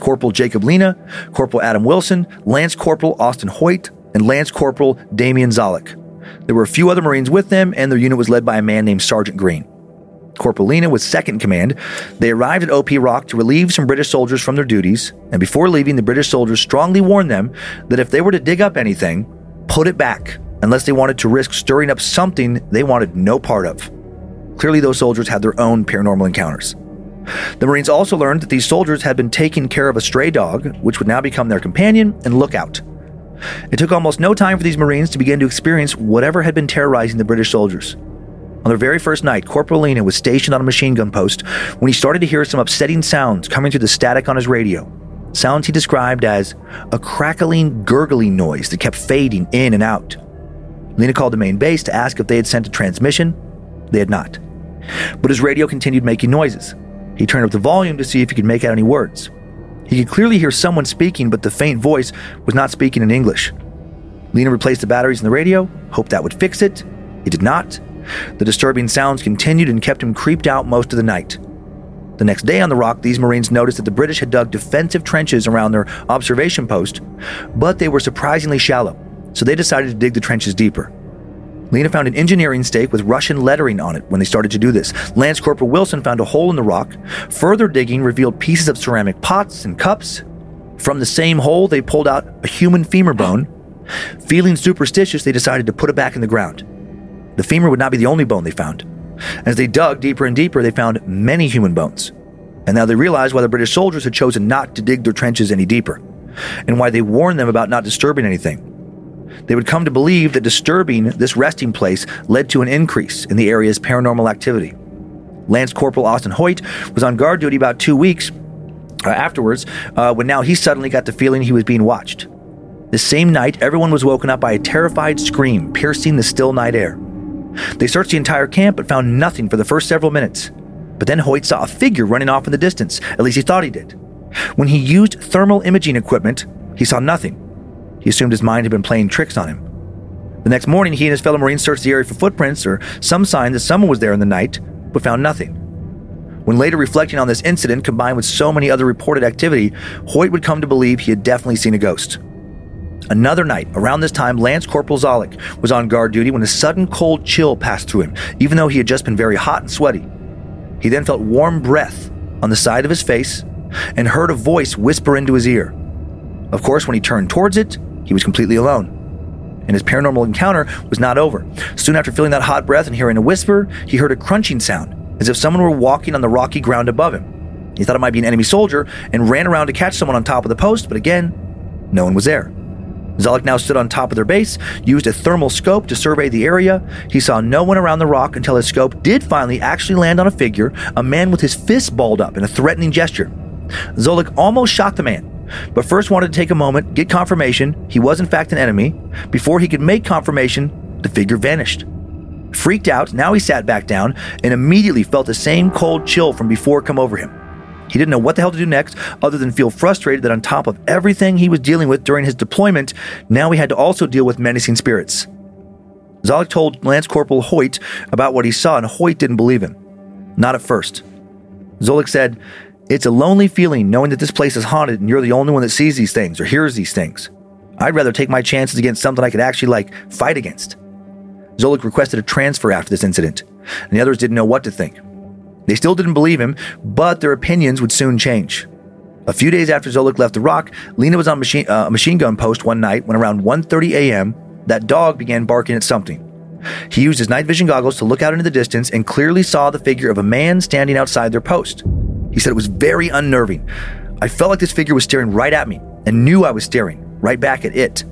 Corporal Jacob Lena, Corporal Adam Wilson, Lance Corporal Austin Hoyt, and Lance Corporal Damian Zolik. There were a few other Marines with them, and their unit was led by a man named Sergeant Green. Corporal Lena was second command. They arrived at OP Rock to relieve some British soldiers from their duties, and before leaving, the British soldiers strongly warned them that if they were to dig up anything, put it back, unless they wanted to risk stirring up something they wanted no part of. Clearly, those soldiers had their own paranormal encounters. The Marines also learned that these soldiers had been taking care of a stray dog, which would now become their companion and lookout. It took almost no time for these Marines to begin to experience whatever had been terrorizing the British soldiers. On their very first night, Corporal Lena was stationed on a machine gun post when he started to hear some upsetting sounds coming through the static on his radio. Sounds he described as a crackling, gurgling noise that kept fading in and out. Lena called the main base to ask if they had sent a transmission. They had not. But his radio continued making noises. He turned up the volume to see if he could make out any words. He could clearly hear someone speaking, but the faint voice was not speaking in English. Lena replaced the batteries in the radio, hoped that would fix it. It did not. The disturbing sounds continued and kept him creeped out most of the night. The next day on the rock, these Marines noticed that the British had dug defensive trenches around their observation post, but they were surprisingly shallow, so they decided to dig the trenches deeper. Lena found an engineering stake with Russian lettering on it when they started to do this. Lance Corporal Wilson found a hole in the rock. Further digging revealed pieces of ceramic pots and cups. From the same hole, they pulled out a human femur bone. Feeling superstitious, they decided to put it back in the ground. The femur would not be the only bone they found. As they dug deeper and deeper, they found many human bones. And now they realized why the British soldiers had chosen not to dig their trenches any deeper, and why they warned them about not disturbing anything. They would come to believe that disturbing this resting place led to an increase in the area's paranormal activity. Lance Corporal Austin Hoyt was on guard duty about two weeks uh, afterwards uh, when now he suddenly got the feeling he was being watched. The same night, everyone was woken up by a terrified scream piercing the still night air. They searched the entire camp but found nothing for the first several minutes. But then Hoyt saw a figure running off in the distance, at least he thought he did. When he used thermal imaging equipment, he saw nothing. He assumed his mind had been playing tricks on him. The next morning, he and his fellow Marines searched the area for footprints or some sign that someone was there in the night, but found nothing. When later reflecting on this incident combined with so many other reported activity, Hoyt would come to believe he had definitely seen a ghost. Another night, around this time, Lance Corporal Zolik was on guard duty when a sudden cold chill passed through him, even though he had just been very hot and sweaty. He then felt warm breath on the side of his face and heard a voice whisper into his ear. Of course, when he turned towards it, he was completely alone. And his paranormal encounter was not over. Soon after feeling that hot breath and hearing a whisper, he heard a crunching sound, as if someone were walking on the rocky ground above him. He thought it might be an enemy soldier and ran around to catch someone on top of the post, but again, no one was there. Zolik now stood on top of their base, used a thermal scope to survey the area. He saw no one around the rock until his scope did finally actually land on a figure, a man with his fists balled up in a threatening gesture. Zolik almost shot the man, but first wanted to take a moment, get confirmation he was in fact an enemy. Before he could make confirmation, the figure vanished. Freaked out, now he sat back down and immediately felt the same cold chill from before come over him. He didn't know what the hell to do next other than feel frustrated that on top of everything he was dealing with during his deployment, now he had to also deal with menacing spirits. Zolik told Lance Corporal Hoyt about what he saw, and Hoyt didn't believe him. Not at first. Zolik said, It's a lonely feeling knowing that this place is haunted and you're the only one that sees these things or hears these things. I'd rather take my chances against something I could actually, like, fight against. Zolik requested a transfer after this incident, and the others didn't know what to think. They still didn't believe him, but their opinions would soon change. A few days after Zolik left the rock, Lena was on machine, uh, a machine gun post one night when around 1.30 a.m., that dog began barking at something. He used his night vision goggles to look out into the distance and clearly saw the figure of a man standing outside their post. He said it was very unnerving. I felt like this figure was staring right at me and knew I was staring right back at it.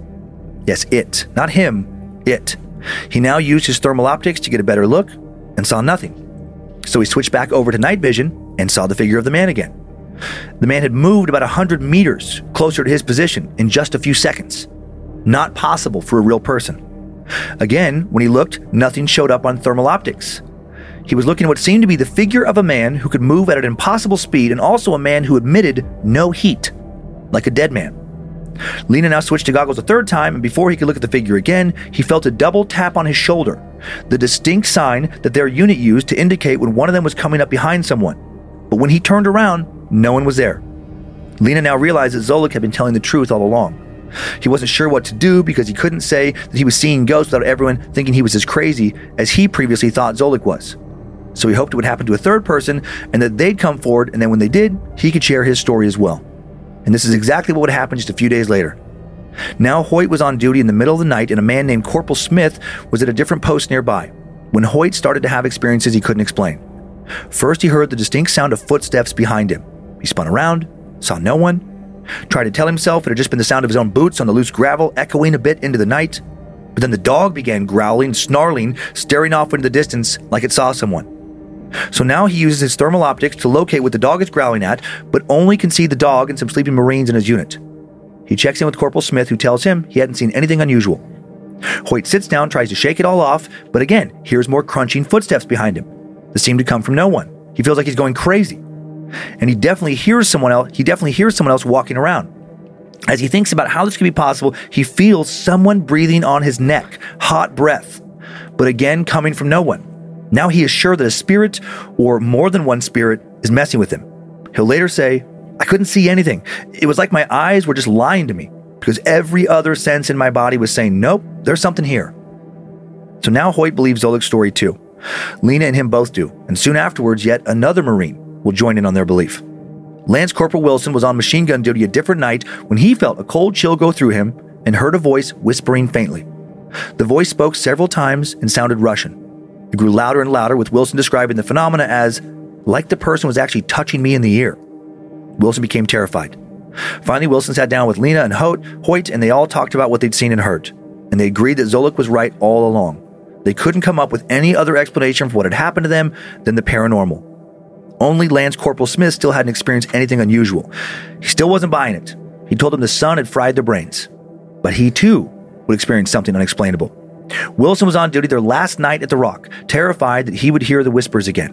Yes, it. Not him, it. He now used his thermal optics to get a better look and saw nothing. So he switched back over to night vision and saw the figure of the man again. The man had moved about 100 meters closer to his position in just a few seconds. Not possible for a real person. Again, when he looked, nothing showed up on thermal optics. He was looking at what seemed to be the figure of a man who could move at an impossible speed and also a man who emitted no heat, like a dead man. Lena now switched to goggles a third time, and before he could look at the figure again, he felt a double tap on his shoulder, the distinct sign that their unit used to indicate when one of them was coming up behind someone. But when he turned around, no one was there. Lena now realized that Zolik had been telling the truth all along. He wasn't sure what to do because he couldn't say that he was seeing ghosts without everyone thinking he was as crazy as he previously thought Zolik was. So he hoped it would happen to a third person and that they'd come forward, and then when they did, he could share his story as well. And this is exactly what would happen just a few days later. Now, Hoyt was on duty in the middle of the night, and a man named Corporal Smith was at a different post nearby when Hoyt started to have experiences he couldn't explain. First, he heard the distinct sound of footsteps behind him. He spun around, saw no one, tried to tell himself it had just been the sound of his own boots on the loose gravel echoing a bit into the night. But then the dog began growling, snarling, staring off into the distance like it saw someone. So now he uses his thermal optics to locate what the dog is growling at, but only can see the dog and some sleeping Marines in his unit. He checks in with Corporal Smith, who tells him he hadn't seen anything unusual. Hoyt sits down, tries to shake it all off, but again, hears more crunching footsteps behind him. They seem to come from no one. He feels like he's going crazy. And he definitely hears someone else, he definitely hears someone else walking around. As he thinks about how this could be possible, he feels someone breathing on his neck, hot breath, but again coming from no one. Now he is sure that a spirit, or more than one spirit, is messing with him. He'll later say, I couldn't see anything. It was like my eyes were just lying to me because every other sense in my body was saying, nope, there's something here. So now Hoyt believes Zolik's story too. Lena and him both do, and soon afterwards, yet another Marine will join in on their belief. Lance Corporal Wilson was on machine gun duty a different night when he felt a cold chill go through him and heard a voice whispering faintly. The voice spoke several times and sounded Russian. It grew louder and louder, with Wilson describing the phenomena as like the person was actually touching me in the ear. Wilson became terrified. Finally, Wilson sat down with Lena and Hoyt, Hoyt, and they all talked about what they'd seen and heard. And they agreed that Zolik was right all along. They couldn't come up with any other explanation for what had happened to them than the paranormal. Only Lance Corporal Smith still hadn't experienced anything unusual. He still wasn't buying it. He told them the sun had fried their brains. But he too would experience something unexplainable. Wilson was on duty their last night at the Rock, terrified that he would hear the whispers again.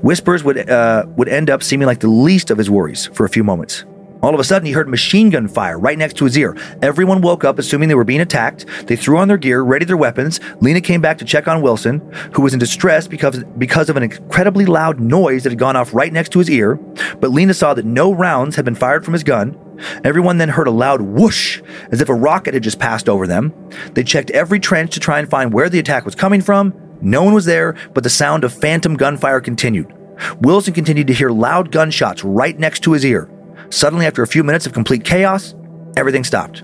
Whispers would uh, would end up seeming like the least of his worries for a few moments. All of a sudden, he heard machine gun fire right next to his ear. Everyone woke up assuming they were being attacked. They threw on their gear, readied their weapons. Lena came back to check on Wilson, who was in distress because, because of an incredibly loud noise that had gone off right next to his ear. But Lena saw that no rounds had been fired from his gun. Everyone then heard a loud whoosh, as if a rocket had just passed over them. They checked every trench to try and find where the attack was coming from. No one was there, but the sound of phantom gunfire continued. Wilson continued to hear loud gunshots right next to his ear. Suddenly, after a few minutes of complete chaos, everything stopped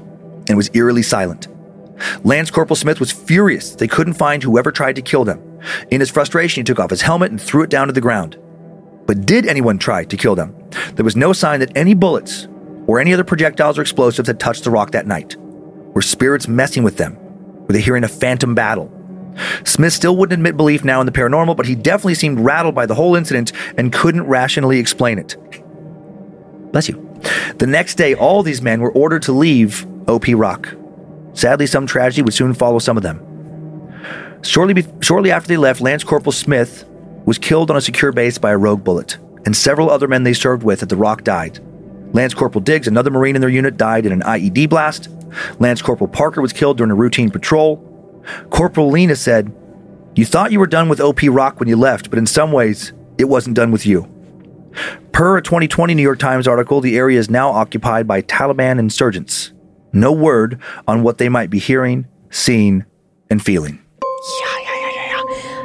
and was eerily silent. Lance Corporal Smith was furious they couldn't find whoever tried to kill them. In his frustration, he took off his helmet and threw it down to the ground. But did anyone try to kill them? There was no sign that any bullets or any other projectiles or explosives had touched the rock that night. Were spirits messing with them? Were they hearing a phantom battle? Smith still wouldn't admit belief now in the paranormal, but he definitely seemed rattled by the whole incident and couldn't rationally explain it. Bless you. The next day, all these men were ordered to leave OP Rock. Sadly, some tragedy would soon follow some of them. Shortly, be- shortly after they left, Lance Corporal Smith was killed on a secure base by a rogue bullet, and several other men they served with at the Rock died. Lance Corporal Diggs, another Marine in their unit, died in an IED blast. Lance Corporal Parker was killed during a routine patrol. Corporal Lena said, You thought you were done with OP Rock when you left, but in some ways, it wasn't done with you. Per a 2020 New York Times article, the area is now occupied by Taliban insurgents. No word on what they might be hearing, seeing, and feeling.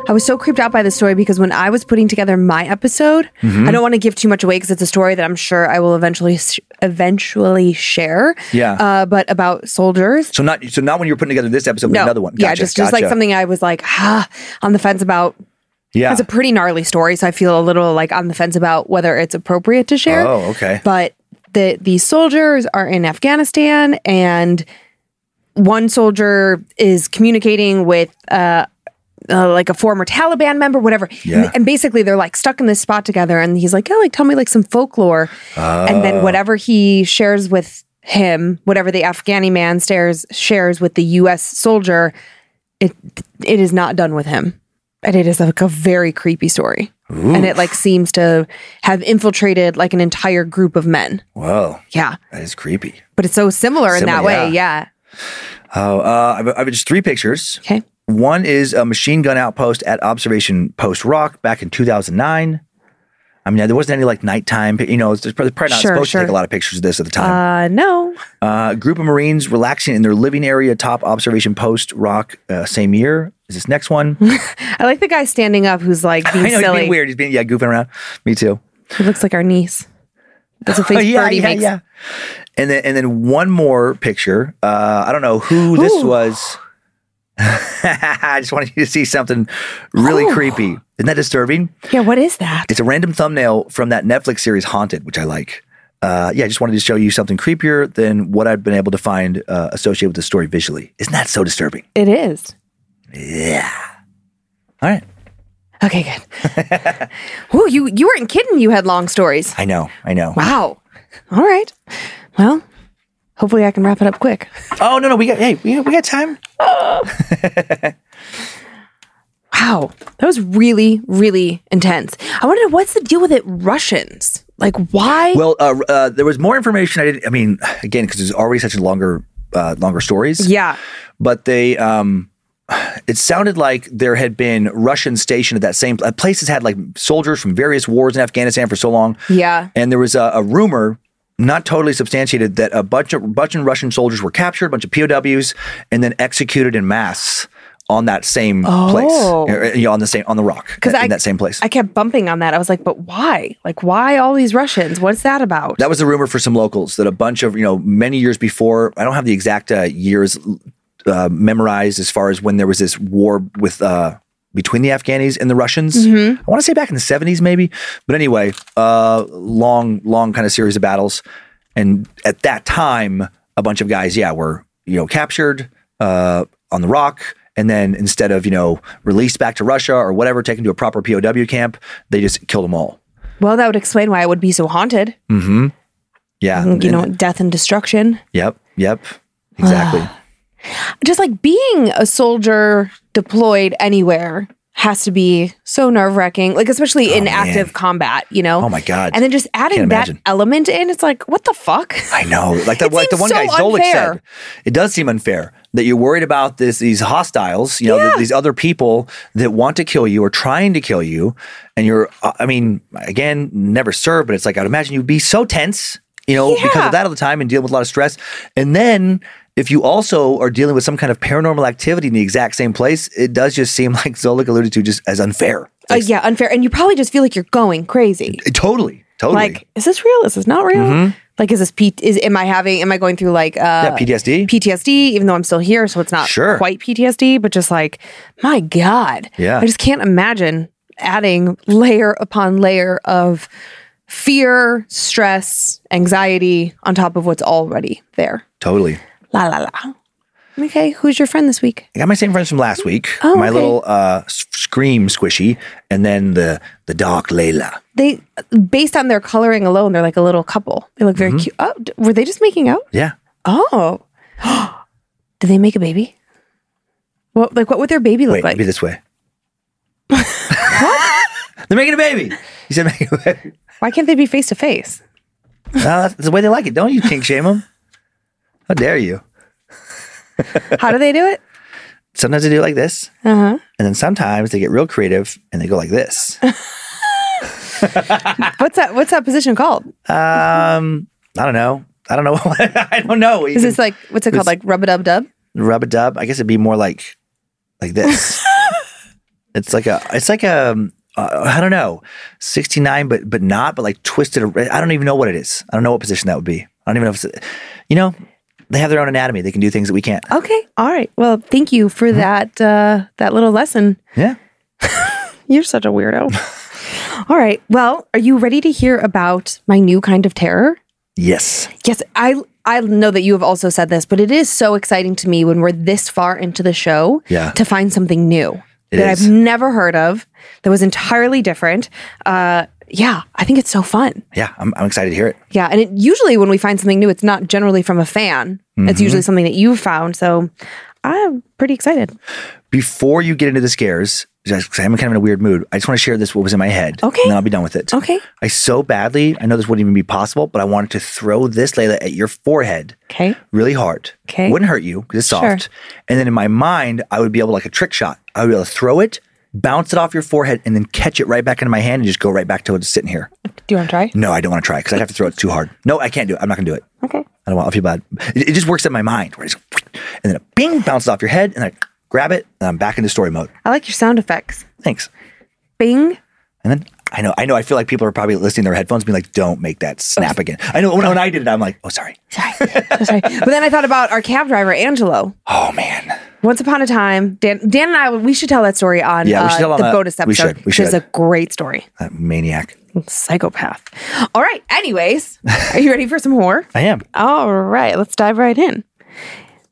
I was so creeped out by the story because when I was putting together my episode, Mm-hmm. I don't want to give too much away because it's a story that I'm sure I will eventually sh- eventually share. Yeah. Uh, but about soldiers. So not so not when you're putting together this episode, but No. another one. yeah, Gotcha, just just like something I was like ah, on the fence about. Yeah. It's a pretty gnarly story, so I feel a little like on the fence about whether it's appropriate to share. Oh, okay. But the these soldiers are in Afghanistan, and one soldier is communicating with uh, uh, like a former Taliban member, whatever. Yeah. And, and basically, they're like stuck in this spot together, and he's like, "Yeah, like tell me like some folklore," and Oh. then whatever he shares with him, whatever the Afghani man shares shares with the U.S. soldier, it it is not done with him, and it is like a very creepy story. And it like seems to have infiltrated like an entire group of men. Whoa, Yeah. that is creepy. But it's so similar, in that Similar, way. Yeah. Oh, uh, I've, I've just three pictures. Okay. One is a machine gun outpost at Observation Post Rock back in 2009. I mean, there wasn't any like nighttime, you know, there's probably probably not Sure, supposed sure. to take a lot of pictures of this at the time. Uh, no. Uh, a group of Marines relaxing in their living area top Observation Post Rock uh, same year. Is this next one? I like the guy standing up who's like being I know he's silly. being weird. He's being, yeah, goofing around. Me too. He looks like our niece. That's a face yeah, Birdie yeah, makes. yeah. And then and then one more picture. Uh, I don't know who this was. I just wanted you to see something really Oh. creepy. Isn't that disturbing? Yeah, what is that? It's a random thumbnail from that Netflix series Haunted, which I like. Uh, yeah, I just wanted to show you something creepier than what I've been able to find uh, associated with the story visually. Isn't that so disturbing? It is. Yeah. All right. Okay, good. Whoa, you you weren't kidding. You had long stories. I know. I know. Wow. All right. Well, hopefully I can wrap it up quick. Oh no, no, we got hey, we got, we got time. Wow, that was really really intense. I wonder what's the deal with it, Russians? Like, why? Well, uh, uh, there was more information. I didn't. I mean, again, because there's already such a longer, uh, longer stories. yeah. but they um it sounded like there had been Russians stationed at that same uh, places had like soldiers from various wars in Afghanistan for so long. Yeah. And there was a, a rumor, not totally substantiated, that a bunch of bunch of Russian soldiers were captured, a bunch of POWs, and then executed in mass on that same Oh. place, you know, on the same on the rock, Because in that same place. I kept bumping on that. I was like, but why? Like, why all these Russians? What's that about? that was a rumor for some locals that a bunch of you know many years before. I don't have the exact uh, years uh, memorized as far as when there was this war with uh, between the Afghanis and the Russians. Mm-hmm. I want to say back in the seventies, maybe. But anyway, uh, long, long kind of series of battles, and at that time, a bunch of guys, yeah, were you know captured uh, on the rock. And then instead of, you know, released back to Russia or whatever, taken to a proper POW camp, they just killed them all. well, that would explain why it would be so haunted. Mm-hmm. Yeah. You know, death and destruction. Yep. Yep. Exactly. Just like being a soldier deployed anywhere has to be so nerve wracking, like especially in man. active combat, you know? Oh my God. And then just adding that element in, it's like, what the fuck? I know. Like like the one guy so Zolik unfair. said. It does seem unfair that you're worried about this these hostiles, you know, Yeah. these other people that want to kill you or trying to kill you. And you're uh, I mean, again, never served, but it's like I'd imagine you'd be so tense, you know, because of that all the time and dealing with a lot of stress. And then if you also are dealing with some kind of paranormal activity in the exact same place, it does just seem like Zolik alluded to just as unfair. Uh, yeah, unfair. And you probably just feel like you're going crazy. Totally. Totally. Like, is this real? Is this not real? Like, is this P? Is am I having? Am I going through like uh, yeah, PTSD. PTSD? Even though I'm still here, so it's not Sure. quite PTSD, but just like, my God, Yeah. I just can't imagine adding layer upon layer of fear, stress, anxiety on top of what's already there. totally. La la la. Okay, who's your friend this week? I got my same friends from last week. Oh, my okay. little uh, scream squishy, and then the the dark Layla. They, based on their coloring alone, they're like a little couple. They look very Mm-hmm. cute. Oh, d- were they just making out? Yeah. Oh, did they make a baby? What like what would their baby look Wait, like? maybe this way. what? They're making a baby. You said making a baby. Why can't they be face to face? That's the way they like it. Don't you kink shame them? How dare you? How do they do it? Sometimes they do it like this, Uh huh. and then sometimes they get real creative and they go like this. What's that? What's that position called? Um, I don't know. I don't know. I don't know. Is this like what's it called? Like rub a dub dub? rub a dub? I guess it'd be more like like this. it's like a. It's like a. um, Uh, I don't know, sixty nine, but but not, but like twisted. I don't even know what it is. I don't know what position that would be. I don't even know if it's. You know, they have their own anatomy. They can do things that we can't. Okay. All right. Well, thank you for Mm-hmm. that uh, that little lesson. Yeah. You're such a weirdo. All right. Well, are you ready to hear about my new kind of terror? Yes. Yes, I I know that you have also said this, but it is so exciting to me when we're this far into the show Yeah. to find something new It that is. I've never heard of that was entirely different. Uh, yeah, I think it's so fun. Yeah. I'm, I'm excited to hear it. Yeah, and it, usually when we find something new, it's not generally from a fan. Mm-hmm. It's usually something that you've found. So I'm pretty excited. Before you get into the scares, just I'm kind of in a weird mood. I just want to share this what was in my head. Okay. And then I'll be done with it. Okay. I so badly, I know this wouldn't even be possible, but I wanted to throw this Layla at your forehead Okay. really hard. Okay. Wouldn't hurt you because it's Sure. soft. And then in my mind, I would be able to like a trick shot. I would be able to throw it, bounce it off your forehead, and then catch it right back into my hand and just go right back to it sitting here. Do you want to try? No, I don't want to try because I'd have to throw it too hard. No, I can't do it. I'm not gonna do it. Okay. I don't want. I feel bad. It, it just works in my mind. Where it's, and then it bing bounces off your head, and I grab it, and I'm back into story mode. I like your sound effects. Thanks. Bing. And then I know, I know, I feel like people are probably listening to their headphones, being like, "Don't make that snap again." I know when, when I did it, I'm like, "Oh, sorry." Sorry. So sorry. But then I thought about our cab driver, Angelo. Oh man, Once upon a time, Dan, Dan and I, we should tell that story on, Yeah, we uh, should tell on the that. bonus We episode. should, we should. It's a great story. that maniac. Psychopath. All right. Anyways, are you ready for some horror? I am. All right. Let's dive right in.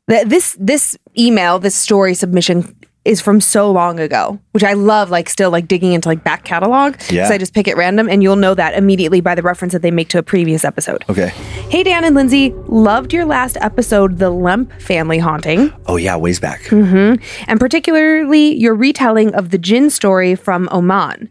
This this email, this story submission is from so long ago, which I love. Like still like digging into like back catalog. Yeah. So I just pick it random, and you'll know that immediately by the reference that they make to a previous episode. Okay. Hey Dan and Lindsay, loved your last episode, the Lemp family haunting. Oh yeah, ways back. Mm-hmm. and particularly your retelling of the jinn story from Oman.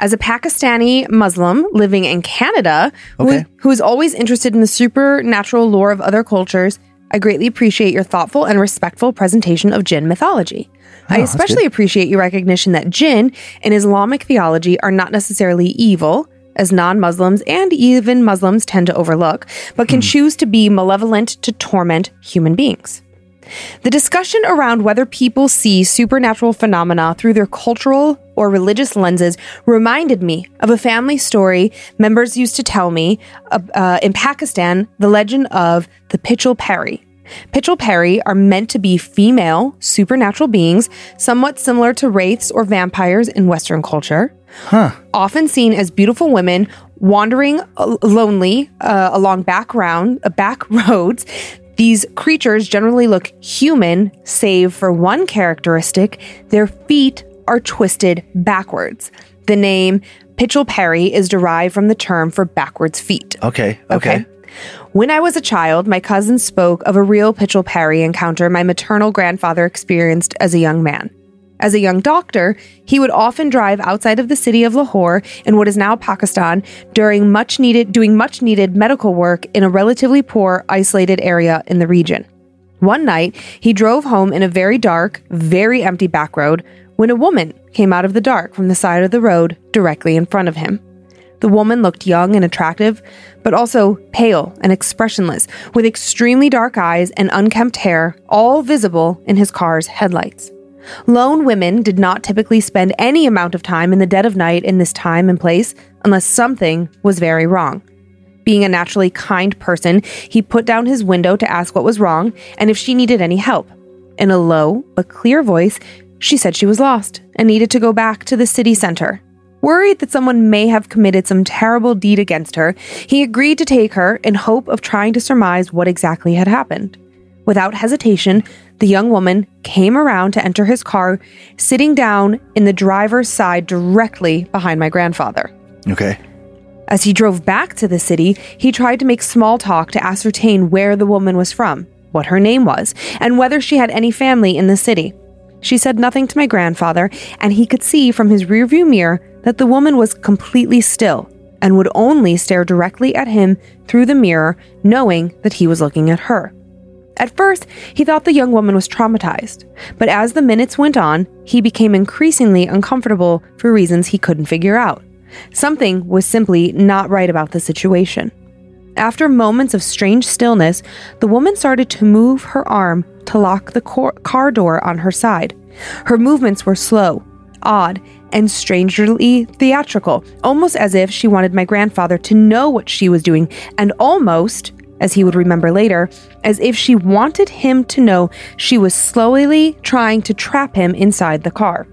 As a Pakistani Muslim living in Canada, who- Okay. who is always interested in the supernatural lore of other cultures, I greatly appreciate your thoughtful and respectful presentation of jinn mythology. I that's especially appreciate your recognition that jinn in Islamic theology are not necessarily evil, as non Muslims and even Muslims tend to overlook, but can choose to be malevolent to torment human beings. The discussion around whether people see supernatural phenomena through their cultural or religious lenses reminded me of a family story members used to tell me uh, uh, in Pakistan the legend of the Pichal Peri. Pichal Peri are meant to be female supernatural beings, somewhat similar to wraiths or vampires in Western culture. Huh. Often seen as beautiful women wandering uh, lonely uh, along background, uh, back roads, these creatures generally look human, save for one characteristic their feet are twisted backwards. The name Pichal Peri is derived from the term for backwards feet. Okay. Okay. When I was a child, my cousin spoke of a real Pichal Peri encounter my maternal grandfather experienced as a young man. As a young doctor, he would often drive outside of the city of Lahore in what is now Pakistan during much needed doing much needed medical work in a relatively poor isolated area in the region. One night, he drove home in a very dark, very empty back road when a woman came out of the dark from the side of the road directly in front of him. The woman looked young and attractive, but also pale and expressionless, with extremely dark eyes and unkempt hair, all visible in his car's headlights. Lone women did not typically spend any amount of time in the dead of night in this time and place unless something was very wrong. Being a naturally kind person, he put down his window to ask what was wrong and if she needed any help. In a low but clear voice, she said she was lost and needed to go back to the city center. Worried that someone may have committed some terrible deed against her, he agreed to take her in hope of trying to surmise what exactly had happened. Without hesitation, the young woman came around to enter his car, sitting down in the driver's side directly behind my grandfather. Okay. As he drove back to the city, he tried to make small talk to ascertain where the woman was from, what her name was, and whether she had any family in the city. She said nothing to my grandfather, and he could see from his rearview mirror that the woman was completely still and would only stare directly at him through the mirror, knowing that he was looking at her. At first, he thought the young woman was traumatized, but as the minutes went on, he became increasingly uncomfortable for reasons he couldn't figure out. Something was simply not right about the situation. After moments of strange stillness, the woman started to move her arm to lock the cor- car door on her side. Her movements were slow, odd, and strangely theatrical, almost as if she wanted my grandfather to know what she was doing, and almost, as he would remember later, as if she wanted him to know she was slowly trying to trap him inside the car.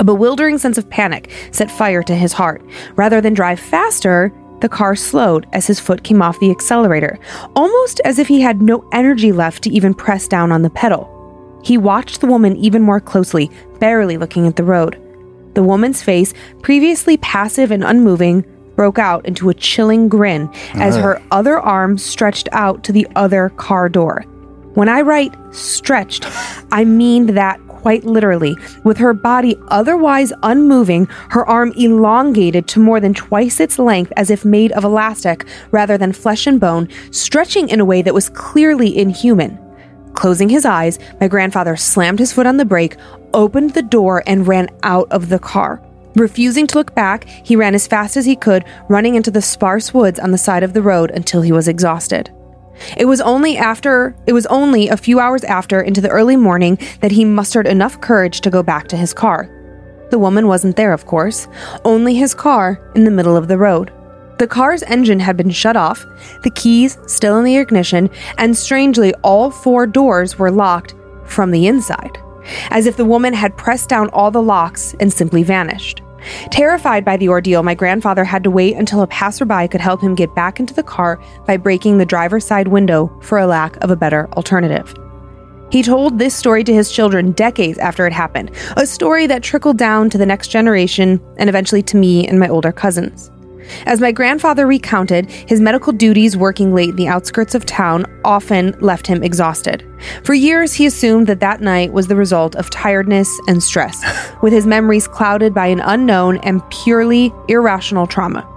A bewildering sense of panic set fire to his heart. Rather than drive faster, the car slowed as his foot came off the accelerator, almost as if he had no energy left to even press down on the pedal. He watched the woman even more closely, barely looking at the road. The woman's face, previously passive and unmoving, broke out into a chilling grin as her other arm stretched out to the other car door. When I write stretched, I mean that quite literally. With her body otherwise unmoving, her arm elongated to more than twice its length as if made of elastic rather than flesh and bone, stretching in a way that was clearly inhuman. Closing his eyes, my grandfather slammed his foot on the brake, opened the door, and ran out of the car. Refusing to look back, he ran as fast as he could, running into the sparse woods on the side of the road until he was exhausted. It was only after it was only a few hours after into the early morning that he mustered enough courage to go back to his car. The woman wasn't there, of course, only his car in the middle of the road. The car's engine had been shut off, the keys still in the ignition, and strangely, all four doors were locked from the inside, as if the woman had pressed down all the locks and simply vanished. Terrified by the ordeal, my grandfather had to wait until a passerby could help him get back into the car by breaking the driver's side window for a lack of a better alternative. He told this story to his children decades after it happened, a story that trickled down to the next generation and eventually to me and my older cousins. As my grandfather recounted, his medical duties working late in the outskirts of town often left him exhausted. For years, he assumed that that night was the result of tiredness and stress, with his memories clouded by an unknown and purely irrational trauma.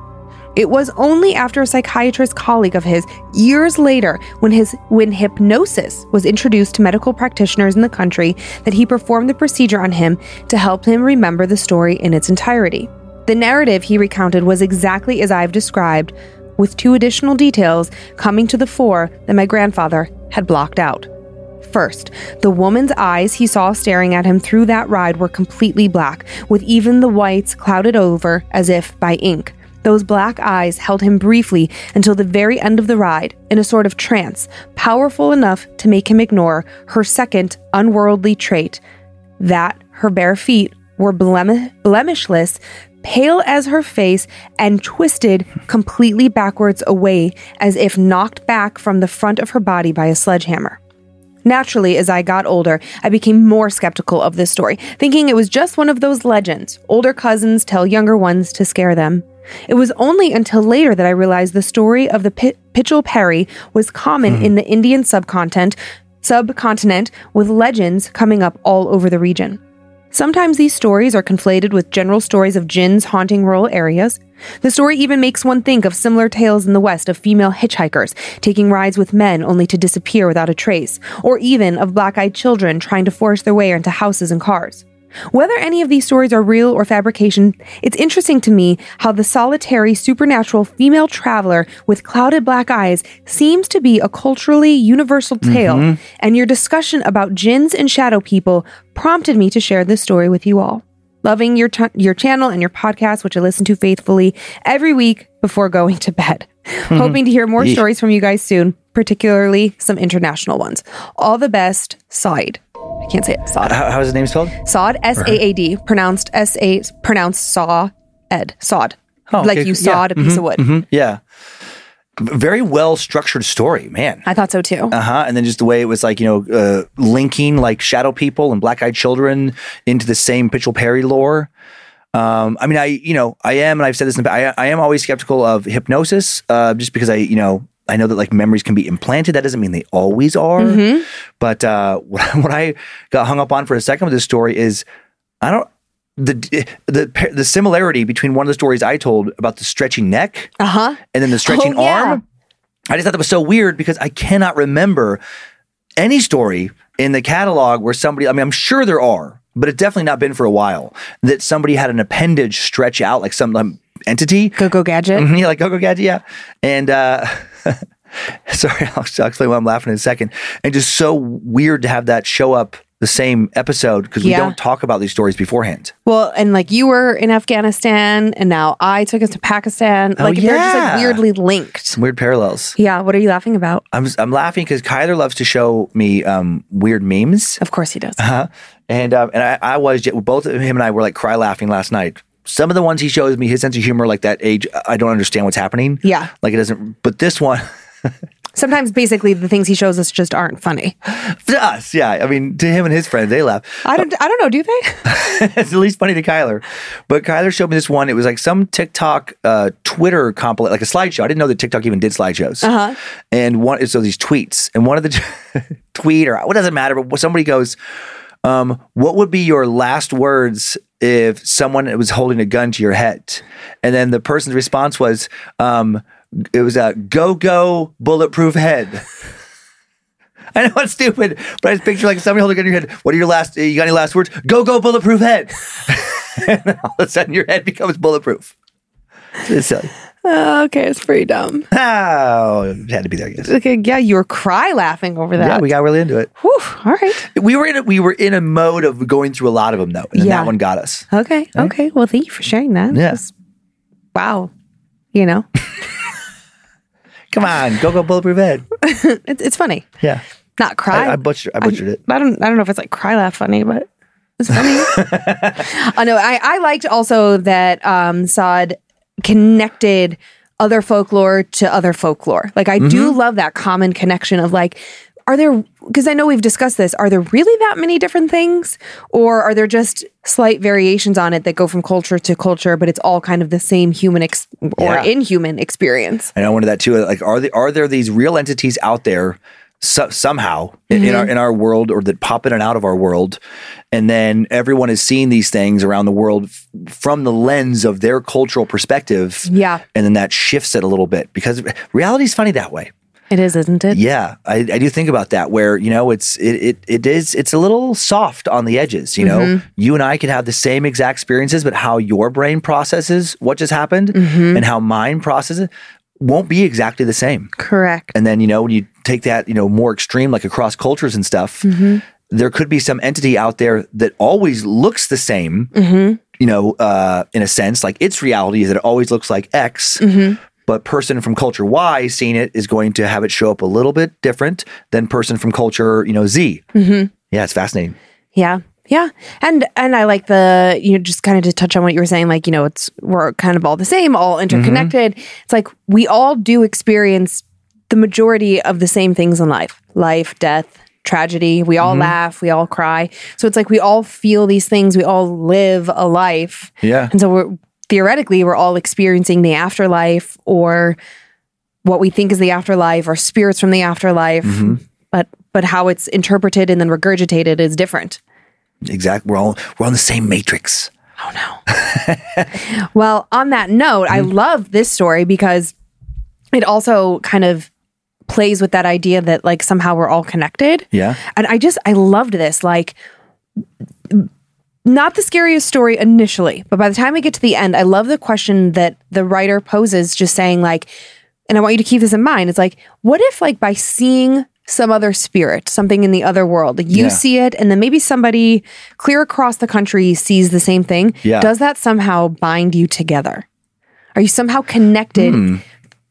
It was only after a psychiatrist colleague of his years later when his when hypnosis was introduced to medical practitioners in the country that he performed the procedure on him to help him remember the story in its entirety. The narrative he recounted was exactly as I've described, with two additional details coming to the fore that my grandfather had blocked out. First, the woman's eyes he saw staring at him through that ride were completely black, with even the whites clouded over as if by ink. Those black eyes held him briefly until the very end of the ride, in a sort of trance, powerful enough to make him ignore her second unworldly trait that her bare feet were blem- blemishless, pale as her face, and twisted completely backwards away as if knocked back from the front of her body by a sledgehammer. Naturally, as I got older, I became more skeptical of this story, thinking it was just one of those legends older cousins tell younger ones to scare them. It was only until later that I realized the story of the P- Pichal Peri was common mm-hmm. in the Indian subcontinent, subcontinent, with legends coming up all over the region. Sometimes these stories are conflated with general stories of jinns haunting rural areas. The story even makes one think of similar tales in the West of female hitchhikers taking rides with men only to disappear without a trace, or even of black eyed children trying to force their way into houses and cars. Whether any of these stories are real or fabrication, it's interesting to me how the solitary supernatural female traveler with clouded black eyes seems to be a culturally universal tale, mm-hmm. and your discussion about jinns and shadow people prompted me to share this story with you all. Loving your your channel and your podcast, which I listen to faithfully every week before going to bed. Hmm. Hoping to hear more stories from you guys soon, particularly some international ones. All the best, Saad. I can't say it. Saad. How, how's his name spelled? Saad, S A A D, pronounced S A, pronounced saw ed, sawed. Oh, like okay, you yeah. sawed a piece of wood. Mhm, Yeah. very well structured story, man. I thought so too. Uh huh. And then just the way it was like, you know, uh, linking like shadow people and black eyed children into the same Mitchell Perry lore. Um, I mean, I, you know, I am, and I've said this in the past, I, I am always skeptical of hypnosis, uh, just because I, you know, I know that like memories can be implanted. That doesn't mean they always are. But uh, what, what I got hung up on for a second with this story is I don't, the, the, the similarity between one of the stories I told about the stretching neck Uh huh. and then the stretching Oh, yeah. arm. I just thought that was so weird because I cannot remember any story in the catalog where somebody, I mean, I'm sure there are, but it's definitely not been for a while, that somebody had an appendage stretch out like some um, entity. Go go gadget. Mhm, yeah, like Go Go Gadget, yeah. And uh, sorry, I'll, I'll explain why I'm laughing in a second. And just so weird to have that show up the same episode because we don't talk about these stories beforehand. Well, and like you were in Afghanistan, and now I took us to Pakistan. Oh, like they're just like weirdly linked. Some weird parallels. Yeah. What are you laughing about? I'm, I'm laughing because Kyler loves to show me um, weird memes. Of course he does. Uh-huh. And um, and I, I was both of him and I were like cry laughing last night. Some of the ones he shows me, his sense of humor, like that age, I don't understand what's happening. Yeah. like it doesn't. But this one, Sometimes basically the things he shows us just aren't funny. to us, yeah. I mean, to him and his friends, they laugh. I don't. I don't know. Do they? it's at least funny to Kyler. But Kyler showed me this one. It was like some TikTok, uh, Twitter compilation, like a slideshow. I didn't know that TikTok even did slideshows. Uh-huh. And one, so these tweets, and one of the tweet or what doesn't matter, but somebody goes, um, "What would be your last words if someone was holding a gun to your head?" And then the person's response was, um, "It was a go go bulletproof head." I know it's stupid, but I just picture like somebody holding a gun to your head. What are your last? You got any last words? Go go bulletproof head. and all of a sudden your head becomes bulletproof. It's silly. Okay, it's pretty dumb. Oh, it had to be there, I guess. Okay, yeah, you were cry laughing over that. Yeah, we got really into it. Whew, all right. We were in a, we were in a mode of going through a lot of them though, and Yeah. that one got us. Okay. Okay. Well, thank you for sharing that. Yeah. Wow. You know, Come on, go go bulletproof head. it's it's funny. Yeah, Not cry. I, I butchered I butchered it. I don't I don't know if it's like cry laugh funny, but it's funny. I know. I, I liked also that um Saad connected other folklore to other folklore. Like I do Mm-hmm. love that common connection of like, are there because I know we've discussed this, are there really that many different things? Or are there just slight variations on it that go from culture to culture, but it's all kind of the same human ex- or Yeah. inhuman experience? And I wondered that too. Like, are there are there these real entities out there so, somehow in- in our mm-hmm. in our world, or that pop in and out of our world, and then everyone is seeing these things around the world f- from the lens of their cultural perspective. Yeah. and then that shifts it a little bit because reality is funny that way. It is, isn't it? Yeah, I, I do think about that. Where you know it's it, it it is it's a little soft on the edges. You know, mm-hmm. you and I could have the same exact experiences, but how your brain processes what just happened mm-hmm. and how mine processes won't be exactly the same. Correct. And then you know when you take that you know more extreme, like across cultures and stuff, there could be some entity out there that always looks the same. You know, uh, in a sense, like its reality is that it always looks like X but person from culture Y seeing it is going to have it show up a little bit different than person from culture, you know, Z. Mm-hmm. Yeah, it's fascinating. Yeah. Yeah. And and I like the you know just kind of to touch on what you were saying like you know it's we're kind of all the same, all mm-hmm. interconnected. It's like we all do experience the majority of the same things in life. Life, death, tragedy. We all mm-hmm. laugh, we all cry. So it's like we all feel these things, we all live a life. Yeah. And so we're theoretically we're all experiencing the afterlife or what we think is the afterlife or spirits from the afterlife. Mm-hmm. But but how it's interpreted and then regurgitated is different. Exactly. We're all we're on the same matrix. Oh no. well, on that note, I mm. love this story because it also kind of plays with that idea that like somehow we're all connected. Yeah. And I just I loved this like not the scariest story initially, but by the time we get to the end, I love the question that the writer poses just saying like and I want you to keep this in mind. It's like what if like by seeing some other spirit, something in the other world, like you Yeah. see it and then maybe somebody clear across the country sees the same thing, Yeah. does that somehow bind you together? Are you somehow connected Hmm.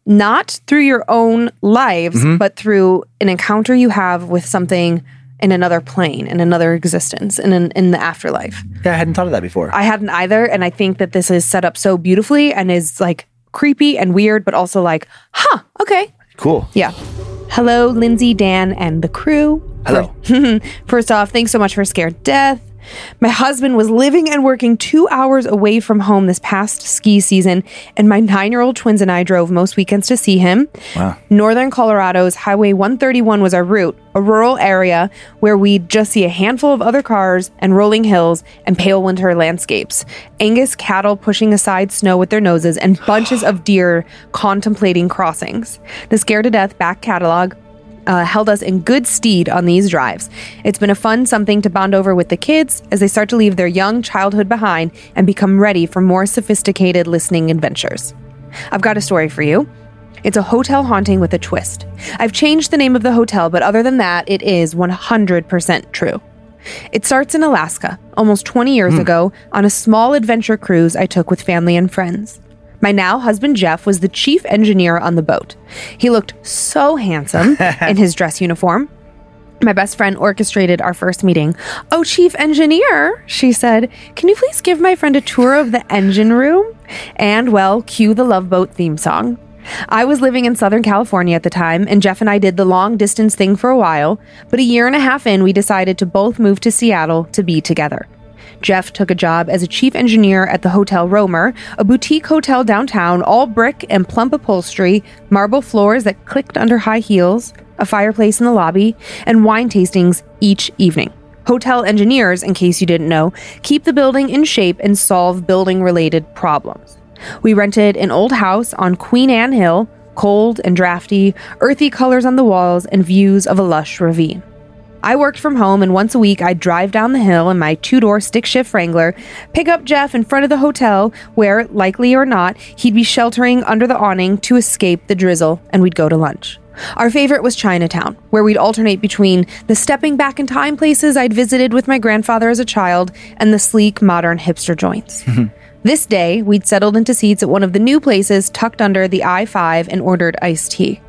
not through your own lives, Mm-hmm. but through an encounter you have with something in another plane, in another existence, in an, in the afterlife. Yeah, I hadn't thought of that before. I hadn't either, and I think that this is set up so beautifully and is like creepy and weird, but also like, huh, okay. Cool. Yeah. Hello, Lindsay, Dan, and the crew. Hello. First off, thanks so much for Scared Death. My husband was living and working two hours away from home this past ski season, and my nine year old twins and I drove most weekends to see him. Wow. Northern Colorado's Highway 131 was our route, a rural area where we'd just see a handful of other cars and rolling hills and pale winter landscapes. Angus cattle pushing aside snow with their noses and bunches of deer contemplating crossings. The Scared to Death back catalog uh, held us in good stead on these drives. It's been a fun something to bond over with the kids as they start to leave their young childhood behind and become ready for more sophisticated listening adventures. I've got a story for you. It's a hotel haunting with a twist. I've changed the name of the hotel, but other than that, it is 100% true. It starts in Alaska, almost 20 years ago, on a small adventure cruise I took with family and friends. My now husband Jeff was the chief engineer on the boat. He looked so handsome in his dress uniform. My best friend orchestrated our first meeting. Oh, chief engineer, she said, can you please give my friend a tour of the engine room? And, well, cue the Love Boat theme song. I was living in Southern California at the time, and Jeff and I did the long distance thing for a while, but a year and a half in, we decided to both move to Seattle to be together. Jeff took a job as a chief engineer at the Hotel Romer, a boutique hotel downtown, all brick and plump upholstery, marble floors that clicked under high heels, a fireplace in the lobby, and wine tastings each evening. Hotel engineers, in case you didn't know, keep the building in shape and solve building related problems. We rented an old house on Queen Anne Hill, cold and drafty, earthy colors on the walls, and views of a lush ravine. I worked from home, and once a week I'd drive down the hill in my two door stick shift Wrangler, pick up Jeff in front of the hotel, where, likely or not, he'd be sheltering under the awning to escape the drizzle, and we'd go to lunch. Our favorite was Chinatown, where we'd alternate between the stepping back in time places I'd visited with my grandfather as a child and the sleek, modern hipster joints. This day, we'd settled into seats at one of the new places tucked under the I 5 and ordered iced tea.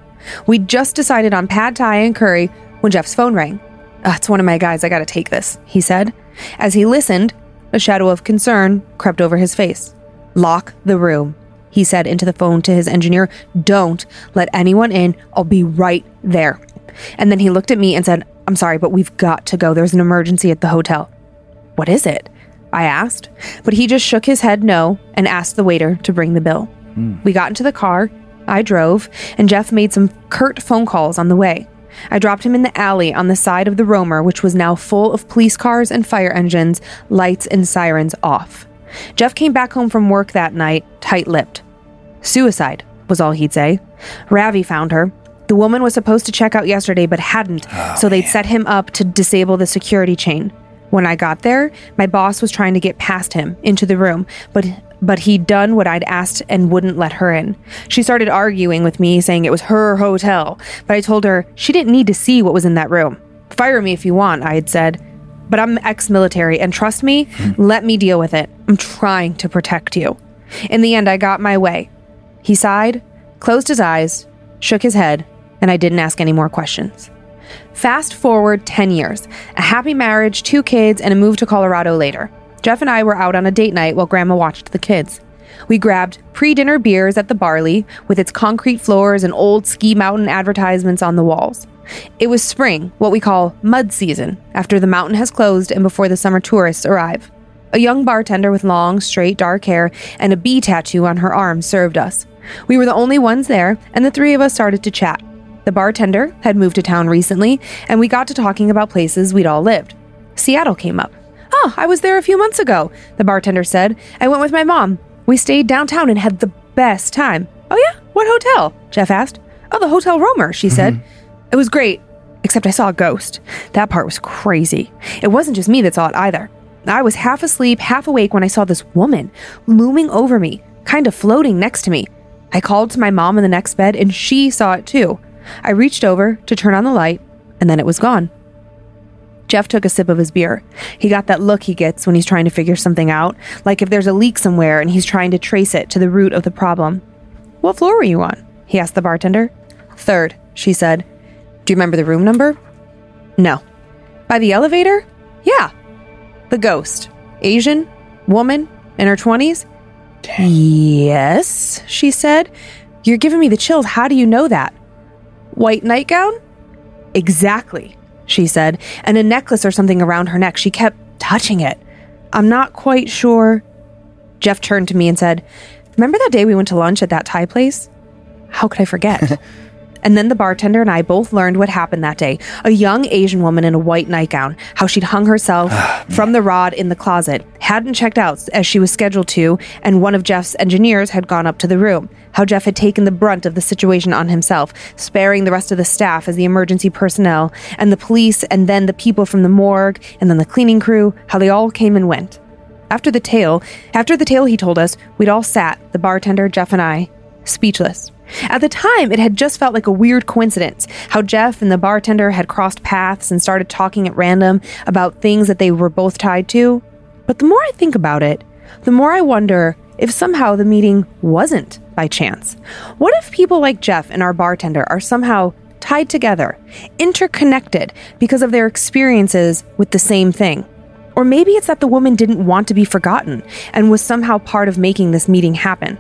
We'd just decided on pad thai and curry when Jeff's phone rang. "Uh, it's one of my guys, I gotta take this, he said. As he listened, a shadow of concern crept over his face. Lock the room, he said into the phone to his engineer. Don't let anyone in, I'll be right there. And then he looked at me and said, I'm sorry, but we've got to go. There's an emergency at the hotel. What is it? I asked, but he just shook his head no and asked the waiter to bring the bill. We got into the car, I drove, and Jeff made some curt phone calls on the way. I dropped him in the alley on the side of the Romer, which was now full of police cars and fire engines, lights and sirens off. Jeff came back home from work that night, tight lipped. Suicide, was all he'd say. Ravi found her. The woman was supposed to check out yesterday but hadn't, oh, so they'd set him up to disable the security chain. When I got there, my boss was trying to get past him into the room, but but he'd done what I'd asked and wouldn't let her in. She started arguing with me, saying it was her hotel, but I told her she didn't need to see what was in that room. Fire me if you want, I had said. But I'm ex military, and trust me, hmm. let me deal with it. I'm trying to protect you. In the end, I got my way. He sighed, closed his eyes, shook his head, and I didn't ask any more questions. Fast forward 10 years, a happy marriage, two kids, and a move to Colorado later. Jeff and I were out on a date night while Grandma watched the kids. We grabbed pre dinner beers at the Barley with its concrete floors and old ski mountain advertisements on the walls. It was spring, what we call mud season, after the mountain has closed and before the summer tourists arrive. A young bartender with long, straight, dark hair and a bee tattoo on her arm served us. We were the only ones there, and the three of us started to chat. The bartender had moved to town recently, and we got to talking about places we'd all lived. Seattle came up. Oh, I was there a few months ago, the bartender said. I went with my mom. We stayed downtown and had the best time. Oh, yeah? What hotel? Jeff asked. Oh, the Hotel Romer, she said. Mm-hmm. It was great, except I saw a ghost. That part was crazy. It wasn't just me that saw it either. I was half asleep, half awake when I saw this woman looming over me, kind of floating next to me. I called to my mom in the next bed, and she saw it too. I reached over to turn on the light, and then it was gone. Jeff took a sip of his beer. He got that look he gets when he's trying to figure something out, like if there's a leak somewhere and he's trying to trace it to the root of the problem. What floor were you on? He asked the bartender. Third, she said. Do you remember the room number? No. By the elevator? Yeah. The ghost. Asian? Woman? In her 20s? Yes, she said. You're giving me the chills. How do you know that? White nightgown? Exactly, she said, and a necklace or something around her neck. She kept touching it. I'm not quite sure. Jeff turned to me and said, Remember that day we went to lunch at that Thai place? How could I forget? and then the bartender and I both learned what happened that day. A young Asian woman in a white nightgown, how she'd hung herself ah, from the rod in the closet, hadn't checked out as she was scheduled to, and one of Jeff's engineers had gone up to the room. How Jeff had taken the brunt of the situation on himself, sparing the rest of the staff as the emergency personnel, and the police, and then the people from the morgue, and then the cleaning crew, how they all came and went. After the tale, after the tale he told us, we'd all sat, the bartender, Jeff and I, speechless. At the time, it had just felt like a weird coincidence how Jeff and the bartender had crossed paths and started talking at random about things that they were both tied to. But the more I think about it, the more I wonder if somehow the meeting wasn't by chance. What if people like Jeff and our bartender are somehow tied together, interconnected because of their experiences with the same thing? Or maybe it's that the woman didn't want to be forgotten and was somehow part of making this meeting happen.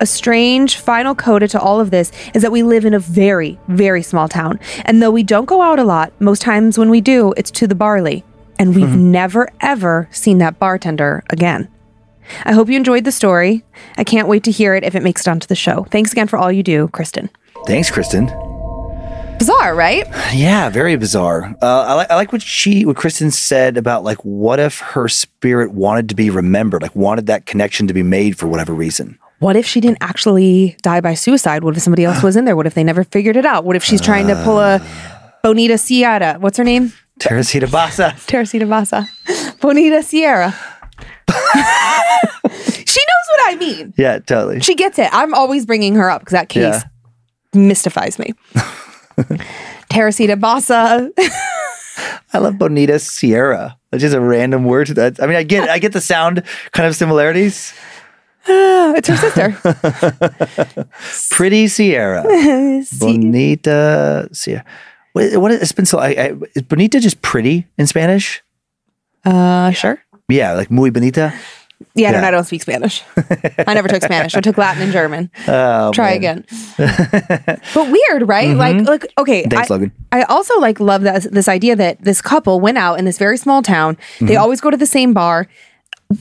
A strange final coda to all of this is that we live in a very, very small town. And though we don't go out a lot, most times when we do, it's to the barley. And we've never, ever seen that bartender again. I hope you enjoyed the story. I can't wait to hear it if it makes it onto the show. Thanks again for all you do, Kristen. Thanks, Kristen. Bizarre, right? Yeah, very bizarre. Uh, I like I like what she what Kristen said about like what if her spirit wanted to be remembered, like wanted that connection to be made for whatever reason. What if she didn't actually die by suicide? What if somebody else was in there? What if they never figured it out? What if she's trying to pull a Bonita Sierra? What's her name? Teresita Basa. Teresita Basa. Bonita Sierra. she knows what I mean. Yeah, totally. She gets it. I'm always bringing her up because that case Yeah. mystifies me. Teresita Basa. I love Bonita Sierra. That's just a random word. That I mean, I get I get the sound kind of similarities. it's her sister. Pretty Sierra. Bonita Sierra. What, what is, it's been so? I, I, is Bonita just pretty in Spanish? Uh, sure. Yeah, like muy bonita. Yeah, I don't, Yeah. I don't speak Spanish. I never took Spanish. I took Latin and German. Oh, Try man. again. but weird, right? Like, like okay. Thanks, I, Logan. I also like love that this idea that this couple went out in this very small town. They always go to the same bar.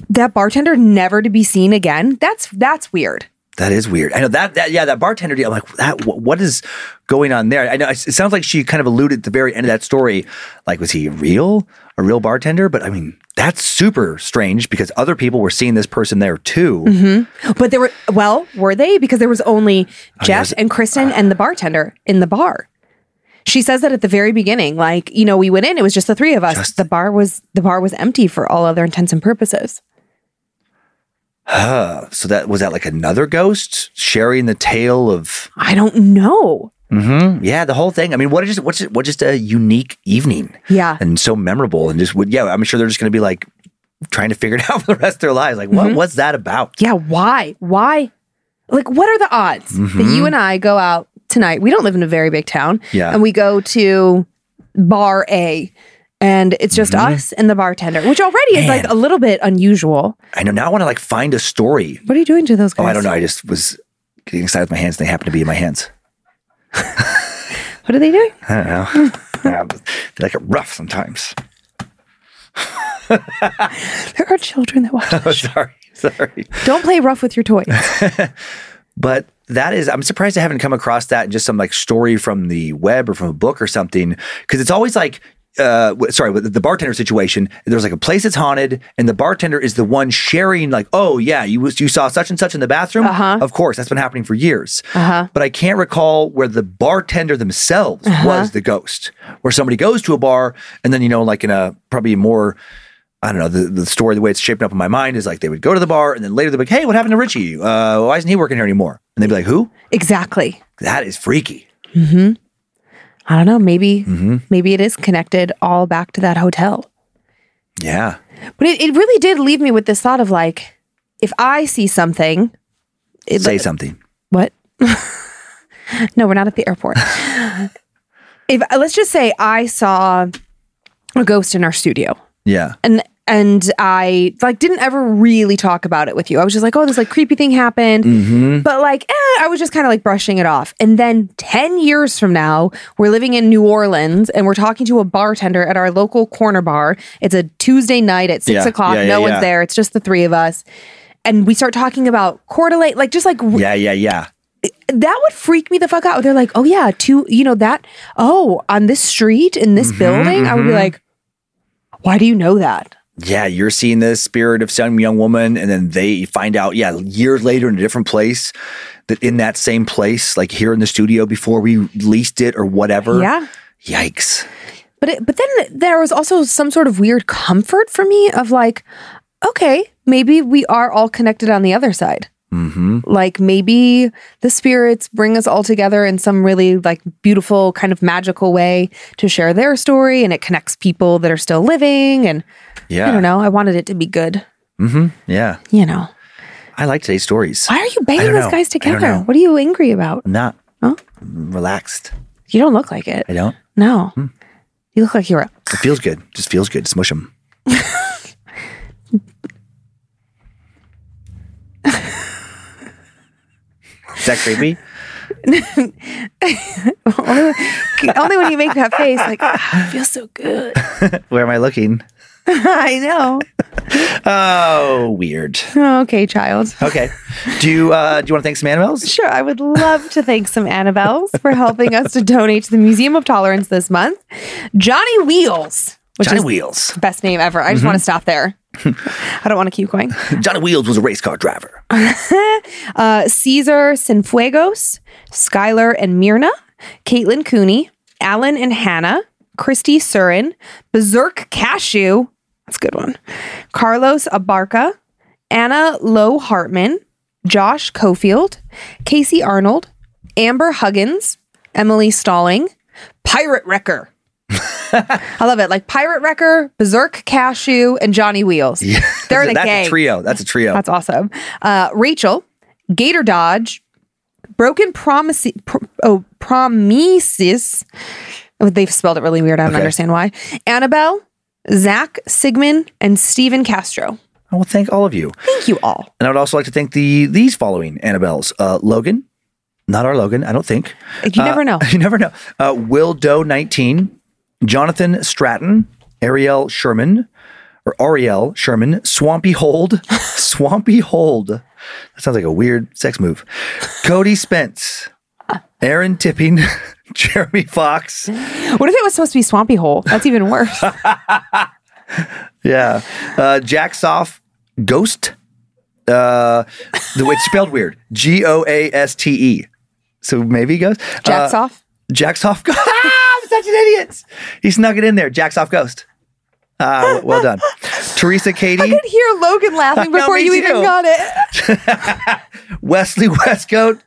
That bartender never to be seen again. That's that's weird. That is weird. I know that, that yeah, that bartender deal. I'm like, that wh- what is going on there? I know it sounds like she kind of alluded at the very end of that story. Like, was he real, a real bartender? But I mean, that's super strange because other people were seeing this person there too. Mm-hmm. But there were well, were they? Because there was only oh, Jeff there's- and Kristen and the bartender in the bar. She says that at the very beginning, like you know, we went in, it was just the three of us. Just- the bar was the bar was empty for all other intents and purposes. So that was that like another ghost sharing the tale of I don't know. Mhm. yeah, the whole thing. I mean, what is what's what just a unique evening Yeah. and so memorable and just would yeah. I'm sure they're just going to be like trying to figure it out for the rest of their lives. Like, what what's that about? Yeah, why? Why? Like, what are the odds that Mm-hmm. you and I go out tonight? We don't live in a very big town. Yeah. And we go to bar A and it's just us and the bartender, which already is like Mm-hmm. A little bit unusual. I know now. I want to like find a story. What are you doing to those guys? Oh, I don't know. I just was getting excited with my hands. and They happen to be in my hands. What are they doing? I don't know. Yeah, they like it rough sometimes. There are children that watch. Oh, sorry, sorry. don't play rough with your toys. But that is, I'm surprised I haven't come across that in just some like story from the web or from a book or something. Because it's always like, uh, sorry, the bartender situation, there's like a place that's haunted, and the bartender is the one sharing, like, oh yeah, you was you saw such and such in the bathroom. Uh-huh. Of course, that's been happening for years. Uh-huh. But I can't recall where the bartender themselves was the ghost, where somebody goes to a bar, and then you know, like in a probably more. I don't know. The, the story, the way it's shaping up in my mind is like they would go to the bar and then later they'd be like, hey, what happened to Richie? Uh, why isn't he working here anymore? And they'd be like, who? exactly. That is freaky. I don't know. Maybe, Mm-hmm. maybe it is connected all back to that hotel. Yeah. But it, it really did leave me with this thought of like, if I see something, it, Say something. What? no, we're not at the airport. if let's just say I saw a ghost in our studio, Yeah. and and I like didn't ever really talk about it with you. I was just like, oh, this like creepy thing happened, Mm-hmm. but like eh, I was just kind of like brushing it off. And then ten years from now, we're living in New Orleans and we're talking to a bartender at our local corner bar. It's a Tuesday night at six Yeah, o'clock. yeah, yeah, no one's there. It's just the three of us. And we start talking about Coeur d'Alene, like just like Yeah, yeah, yeah. that would freak me the fuck out. They're like, oh yeah, two, you know that. Oh, on this street in this Mm-hmm, building, I would be like, why do you know that? Yeah, you're seeing the spirit of some young woman, and then they find out, yeah, years later in a different place, that in that same place, like here in the studio before we leased it or whatever. Yeah. Yikes. But it, but then there was also some sort of weird comfort for me of like, okay, maybe we are all connected on the other side. Mm-hmm. Like maybe the spirits bring us all together in some really like beautiful kind of magical way to share their story, and it connects people that are still living. And Yeah. I don't know, I wanted it to be good. Mhm. Yeah. You know, I like today's stories. why are you banging those know. guys together? What are you angry about? I'm not Huh? relaxed. You don't look like it. I don't. No, Hmm. you look like you're. It feels good. Just feels good. Smush them. Is that creepy? Only when you make that face, like "Ah, it feels so good. Where am I looking? I know. Oh, weird. Okay, child. Okay. Do you uh, do you want to thank some animals? Sure, I would love to thank some Annabelles for helping us to donate to the Museum of Tolerance this month. Johnny Wheels, which Johnny is Wheels. best name ever. I just want to stop there. I don't want to keep going. Johnny Wheels was a race car driver. Uh, Caesar Sinfuegos, Skylar and Myrna, Caitlin Cooney, Alan and Hannah, Christy Surin, Berserk Cashew, that's a good one, Carlos Abarca, Anna Lowe Hartman, Josh Cofield, Casey Arnold, Amber Huggins, Emily Stalling, Pirate Wrecker. I love it. Like Pirate Wrecker, Berserk Cashew, and Johnny Wheels. They're in a That's gang. a trio. That's a trio. That's awesome. Uh, Rachel, Gator Dodge, Broken Promise, Pro, oh, Promises. Oh, they've spelled it really weird. I don't Okay. understand why. Annabelle, Zach Sigmund, and Stephen Castro. I will thank all of you. Thank you all. And I would also like to thank the these following Annabelles. Uh, Logan, not our Logan, I don't think. You never Uh, know. You never know. Uh, Will Doe 19, Jonathan Stratton, Ariel Sherman, or Ariel Sherman, Swampy Hold, Swampy Hold. That sounds like a weird sex move. Cody Spence, Aaron Tipping, Jeremy Fox. What if it was supposed to be Swampy Hole? That's even worse. Yeah. Uh, Jack Soff, Ghost. Uh, the way it's spelled weird. G O A S T E. So maybe Ghost. Jack's Uh, off. Jack's off. Ghost. I'm such an idiot. He snuck it in there. Jack's off Ghost. Ah, well done. Teresa Katie. I could hear Logan laughing before you even got it. Wesley Westcoat,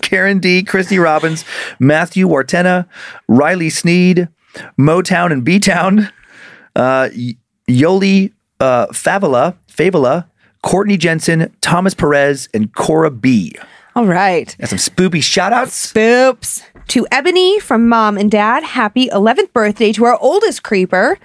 Karen D, Christy Robbins, Matthew Wartena, Riley Sneed, Motown and B Town, uh, Yoli uh, Favela, Favela, Courtney Jensen, Thomas Perez, and Cora B. All right. Got some spoopy shout outs. Boops. To Ebony from mom and dad, happy 11th birthday to our oldest creeper.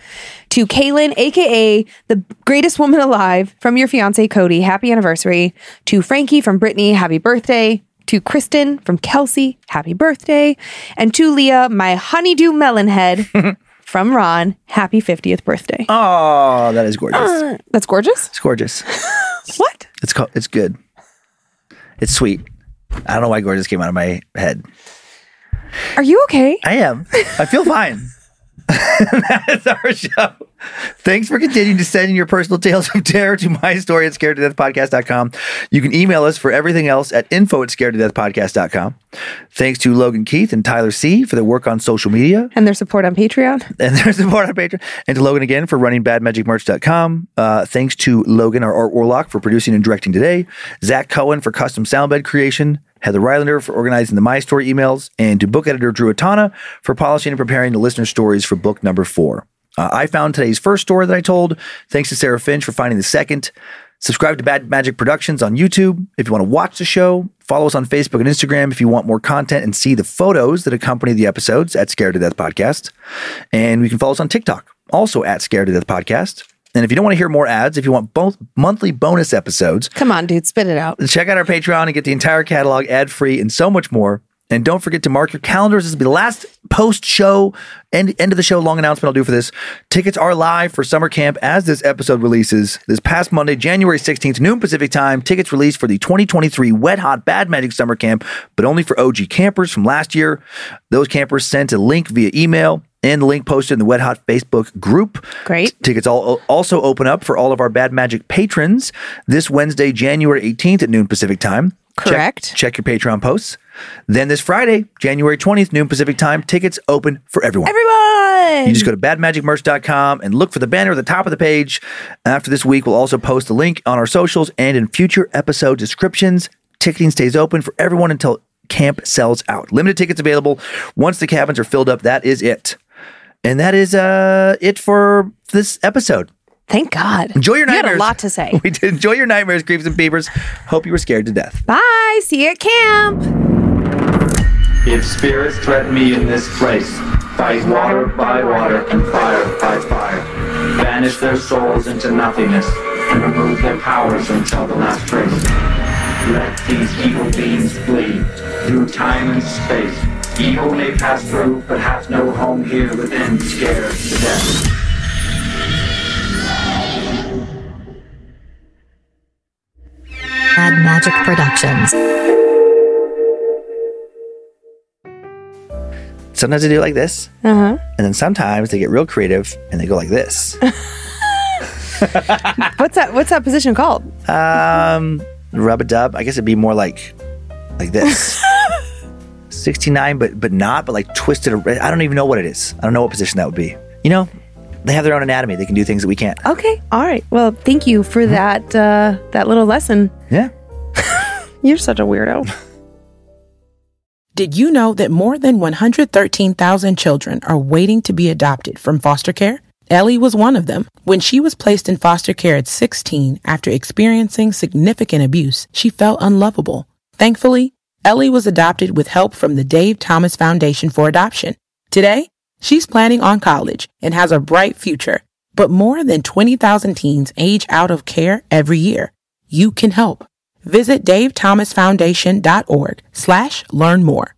To Kaylin, aka the greatest woman alive, from your fiance Cody, happy anniversary. To Frankie from Brittany, happy birthday. To Kristen from Kelsey, happy birthday. And to Leah, my honeydew melon head from Ron, happy 50th birthday. Oh, that is gorgeous. Uh, that's gorgeous. It's gorgeous. What? It's called, it's good. It's sweet. I don't know why gorgeous came out of my head. Are you okay? I am. I feel fine. that is our show. Thanks for continuing to send in your personal tales of terror to my story at scared to death podcast.com. You can email us for everything else at info at scared to death podcast.com. Thanks to Logan Keith and Tyler C for their work on social media And their support on Patreon. and their support on Patreon. And to Logan again for running badmagicmerch.com. Uh, thanks to Logan, our art warlock, for producing and directing today. Zach Cohen for custom soundbed creation. Heather Rylander for organizing the My Story emails. And to book editor Drew Atana for polishing and preparing the listener stories for book number four. Uh, I found today's first story that I told. Thanks to Sarah Finch for finding the second. Subscribe to Bad Magic Productions on YouTube if you want to watch the show. Follow us on Facebook and Instagram if you want more content and see the photos that accompany the episodes at Scared to Death Podcast. And you can follow us on TikTok, also at Scared to Death Podcast. And if you don't want to hear more ads, if you want both monthly bonus episodes, Come on, dude, spit it out. check out our Patreon and get the entire catalog ad free and so much more. And don't forget to mark your calendars. This will be the last post show end, end of the show long announcement I'll do for this. Tickets are live for summer camp as this episode releases this past Monday, January 16th, noon Pacific time. Tickets released for the 2023 Wet Hot Bad Magic Summer Camp, but only for OG campers from last year. Those campers sent a link via email and the link posted in the Wet Hot Facebook group. Great. Tickets all, also open up for all of our Bad Magic patrons this Wednesday, January 18th at noon Pacific time. Check- Correct. Check, your Patreon posts. Then this Friday, January 20th, noon Pacific time, tickets open for everyone. Everyone. You just go to badmagicmerch.com and look for the banner at the top of the page. After this week, we'll also post the link on our socials and in future episode descriptions. Ticketing stays open for everyone until camp sells out. Limited tickets available. Once the cabins are filled up, that is it. And that is uh, it for this episode. Thank God. Enjoy your nightmares. You had nightmares. a lot to say. We did enjoy your nightmares, creeps and peepers. Hope you were scared to death. Bye. See you at camp. If spirits threaten me in this place, fight water by water and fire by fire. Banish their souls into nothingness and remove their powers until the last trace. Let these evil beings flee through time and space. Evil may pass through, but hath no home here within, scared to death. Bad Magic Productions. Sometimes they do like this, Uh huh. and then sometimes they get real creative and they go like this. What's that? What's that position called? Um, rub a dub. I guess it'd be more like like this. 69, but but not, but like twisted. I don't even know what it is. I don't know what position that would be. You know, they have their own anatomy. They can do things that we can't. Okay. All right. Well, thank you for that. Uh, that little lesson. Yeah. You're such a weirdo. Did you know that more than 113,000 children are waiting to be adopted from foster care? Ellie was one of them. When she was placed in foster care at 16 after experiencing significant abuse, she felt unlovable. Thankfully, Ellie was adopted with help from the Dave Thomas Foundation for Adoption. Today, she's planning on college and has a bright future. But more than 20,000 teens age out of care every year. You can help. Visit davethomasfoundation.org slash learn more.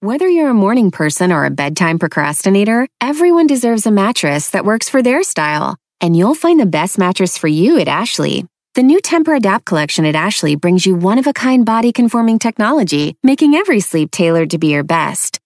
Whether you're a morning person or a bedtime procrastinator, everyone deserves a mattress that works for their style. And you'll find the best mattress for you at Ashley. The new Tempur Adapt collection at Ashley brings you one of a kind body conforming technology, making every sleep tailored to be your best.